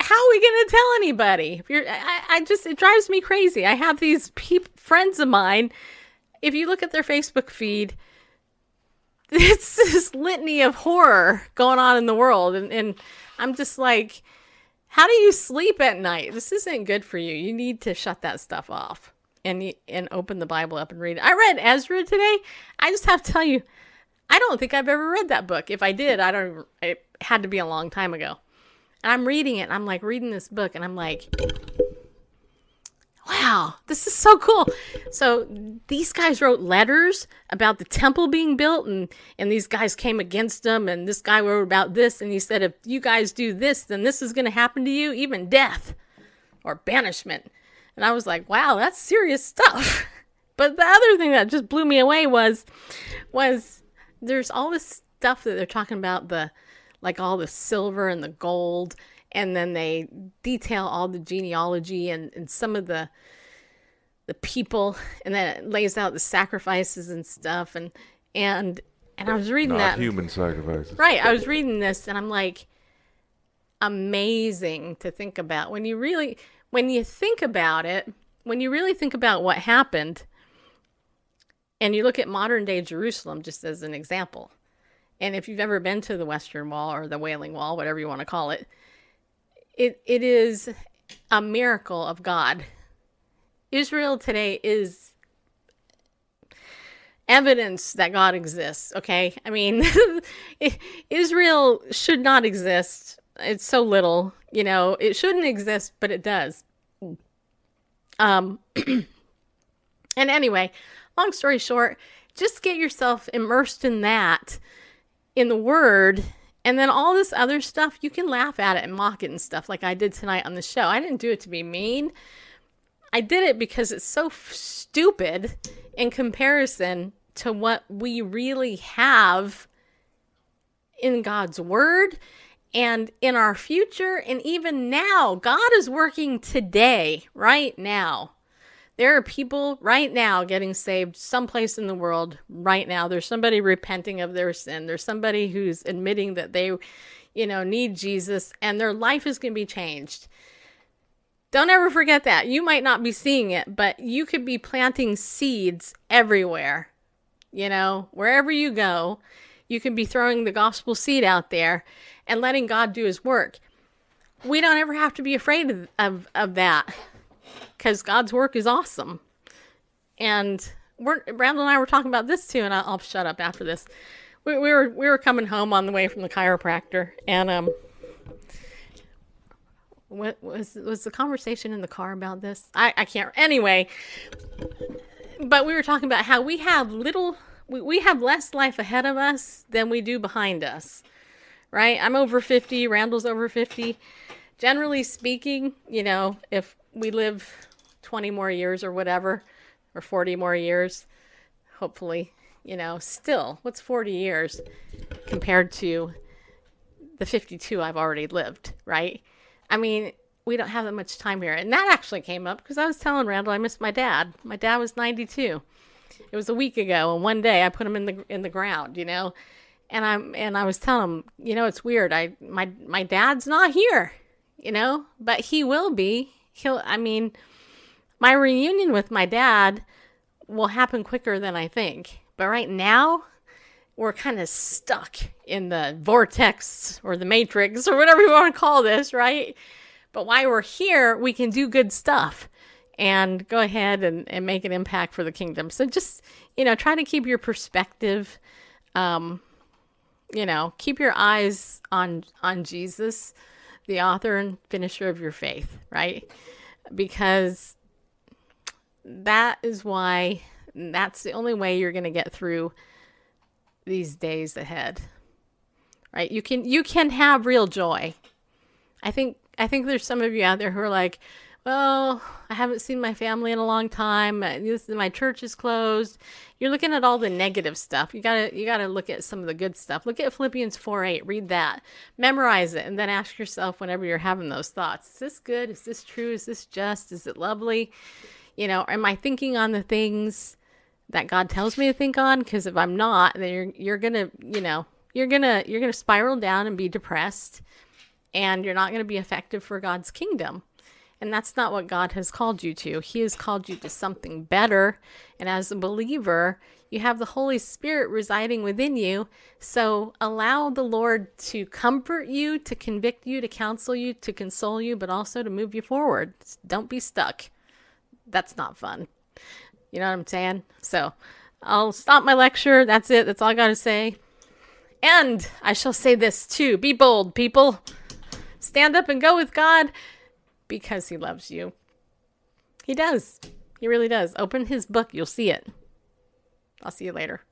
how are we going to tell anybody? I, I just, it drives me crazy. I have these peop, friends of mine. If you look at their Facebook feed, it's this litany of horror going on in the world. And, and I'm just like, how do you sleep at night? This isn't good for you. You need to shut that stuff off and and open the Bible up and read. I read Ezra today. I just have to tell you, I don't think I've ever read that book. If I did, I don't. It had to be a long time ago. And I'm reading it. I'm like reading this book, and I'm like, wow, this is so cool. So these guys wrote letters about the temple being built, and and these guys came against them, and this guy wrote about this, and he said, if you guys do this, then this is going to happen to you, even death or banishment. And I was like, wow, that's serious stuff. but the other thing that just blew me away was was there's all this stuff that they're talking about the like all the silver and the gold and then they detail all the genealogy and, and some of the the people and then it lays out the sacrifices and stuff. And and and I was reading Not that. human sacrifices. right I was reading this and I'm like amazing to think about. When you really when you think about it when you really think about what happened and you look at modern day Jerusalem just as an example and if you've ever been to the Western Wall or the Wailing Wall whatever you want to call it it it is a miracle of God. Israel today is evidence that God exists, okay? I mean, Israel should not exist. It's so little, you know, it shouldn't exist, but it does. Um and anyway, long story short, just get yourself immersed in that in the word and then all this other stuff, you can laugh at it and mock it and stuff like I did tonight on the show. I didn't do it to be mean. I did it because it's so f- stupid in comparison to what we really have in God's word and in our future and even now. God is working today, right now. There are people right now getting saved someplace in the world right now. There's somebody repenting of their sin. There's somebody who's admitting that they, you know, need Jesus and their life is going to be changed. Don't ever forget that. You might not be seeing it, but you could be planting seeds everywhere. You know, wherever you go, you can be throwing the gospel seed out there and letting God do his work. We don't ever have to be afraid of, of, of that because God's work is awesome. And we're Randall and I were talking about this too, and I'll, I'll shut up after this. We, we, were we were coming home on the way from the chiropractor, and um, what was was the conversation in the car about this? I I can't. Anyway, but we were talking about how we have little, we, we have less life ahead of us than we do behind us, right? I'm over fifty. Randall's over fifty. Generally speaking, you know, if we live 20 more years or whatever, or 40 more years. Hopefully, you know, still, what's 40 years compared to the 52 I've already lived, right? I mean, we don't have that much time here. And that actually came up because I was telling Randall I missed my dad. My dad was 92. It was a week ago, and one day I put him in the in the ground, you know. And I'm and I was telling him, you know, it's weird. I my my dad's not here, you know, but he will be. He'll I mean, my reunion with my dad will happen quicker than I think. But right now, we're kind of stuck in the vortex or the matrix or whatever you want to call this, right? But while we're here, we can do good stuff and go ahead and, and make an impact for the kingdom. So just, you know, try to keep your perspective, um, you know, keep your eyes on on Jesus, the author and finisher of your faith, right? Because that is why that's the only way you're going to get through these days ahead. Right? You can you can have real joy. I think I think there's some of you out there who are like, well, I haven't seen my family in a long time. Uh, this, my church is closed. You're looking at all the negative stuff. You gotta you gotta look at some of the good stuff. Look at Philippians 4 8. Read that. Memorize it, and then ask yourself whenever you're having those thoughts: Is this good? Is this true? Is this just? Is it lovely? You know, am I thinking on the things that God tells me to think on? Because if I'm not, then you're you're gonna you know you're gonna you're gonna spiral down and be depressed and you're not to be effective for God's kingdom. And that's not what God has called you to. He has called you to something better. And as a believer, you have the Holy Spirit residing within you. So allow the Lord to comfort you, to convict you, to counsel you, to console you, but also to move you forward. Don't be stuck. That's not fun. You know what I'm saying? So I'll stop my lecture. That's it. That's all I got to say. And I shall say this too be bold, people. Stand up and go with God because He loves you. He does. He really does. Open His book, you'll see it. I'll see you later.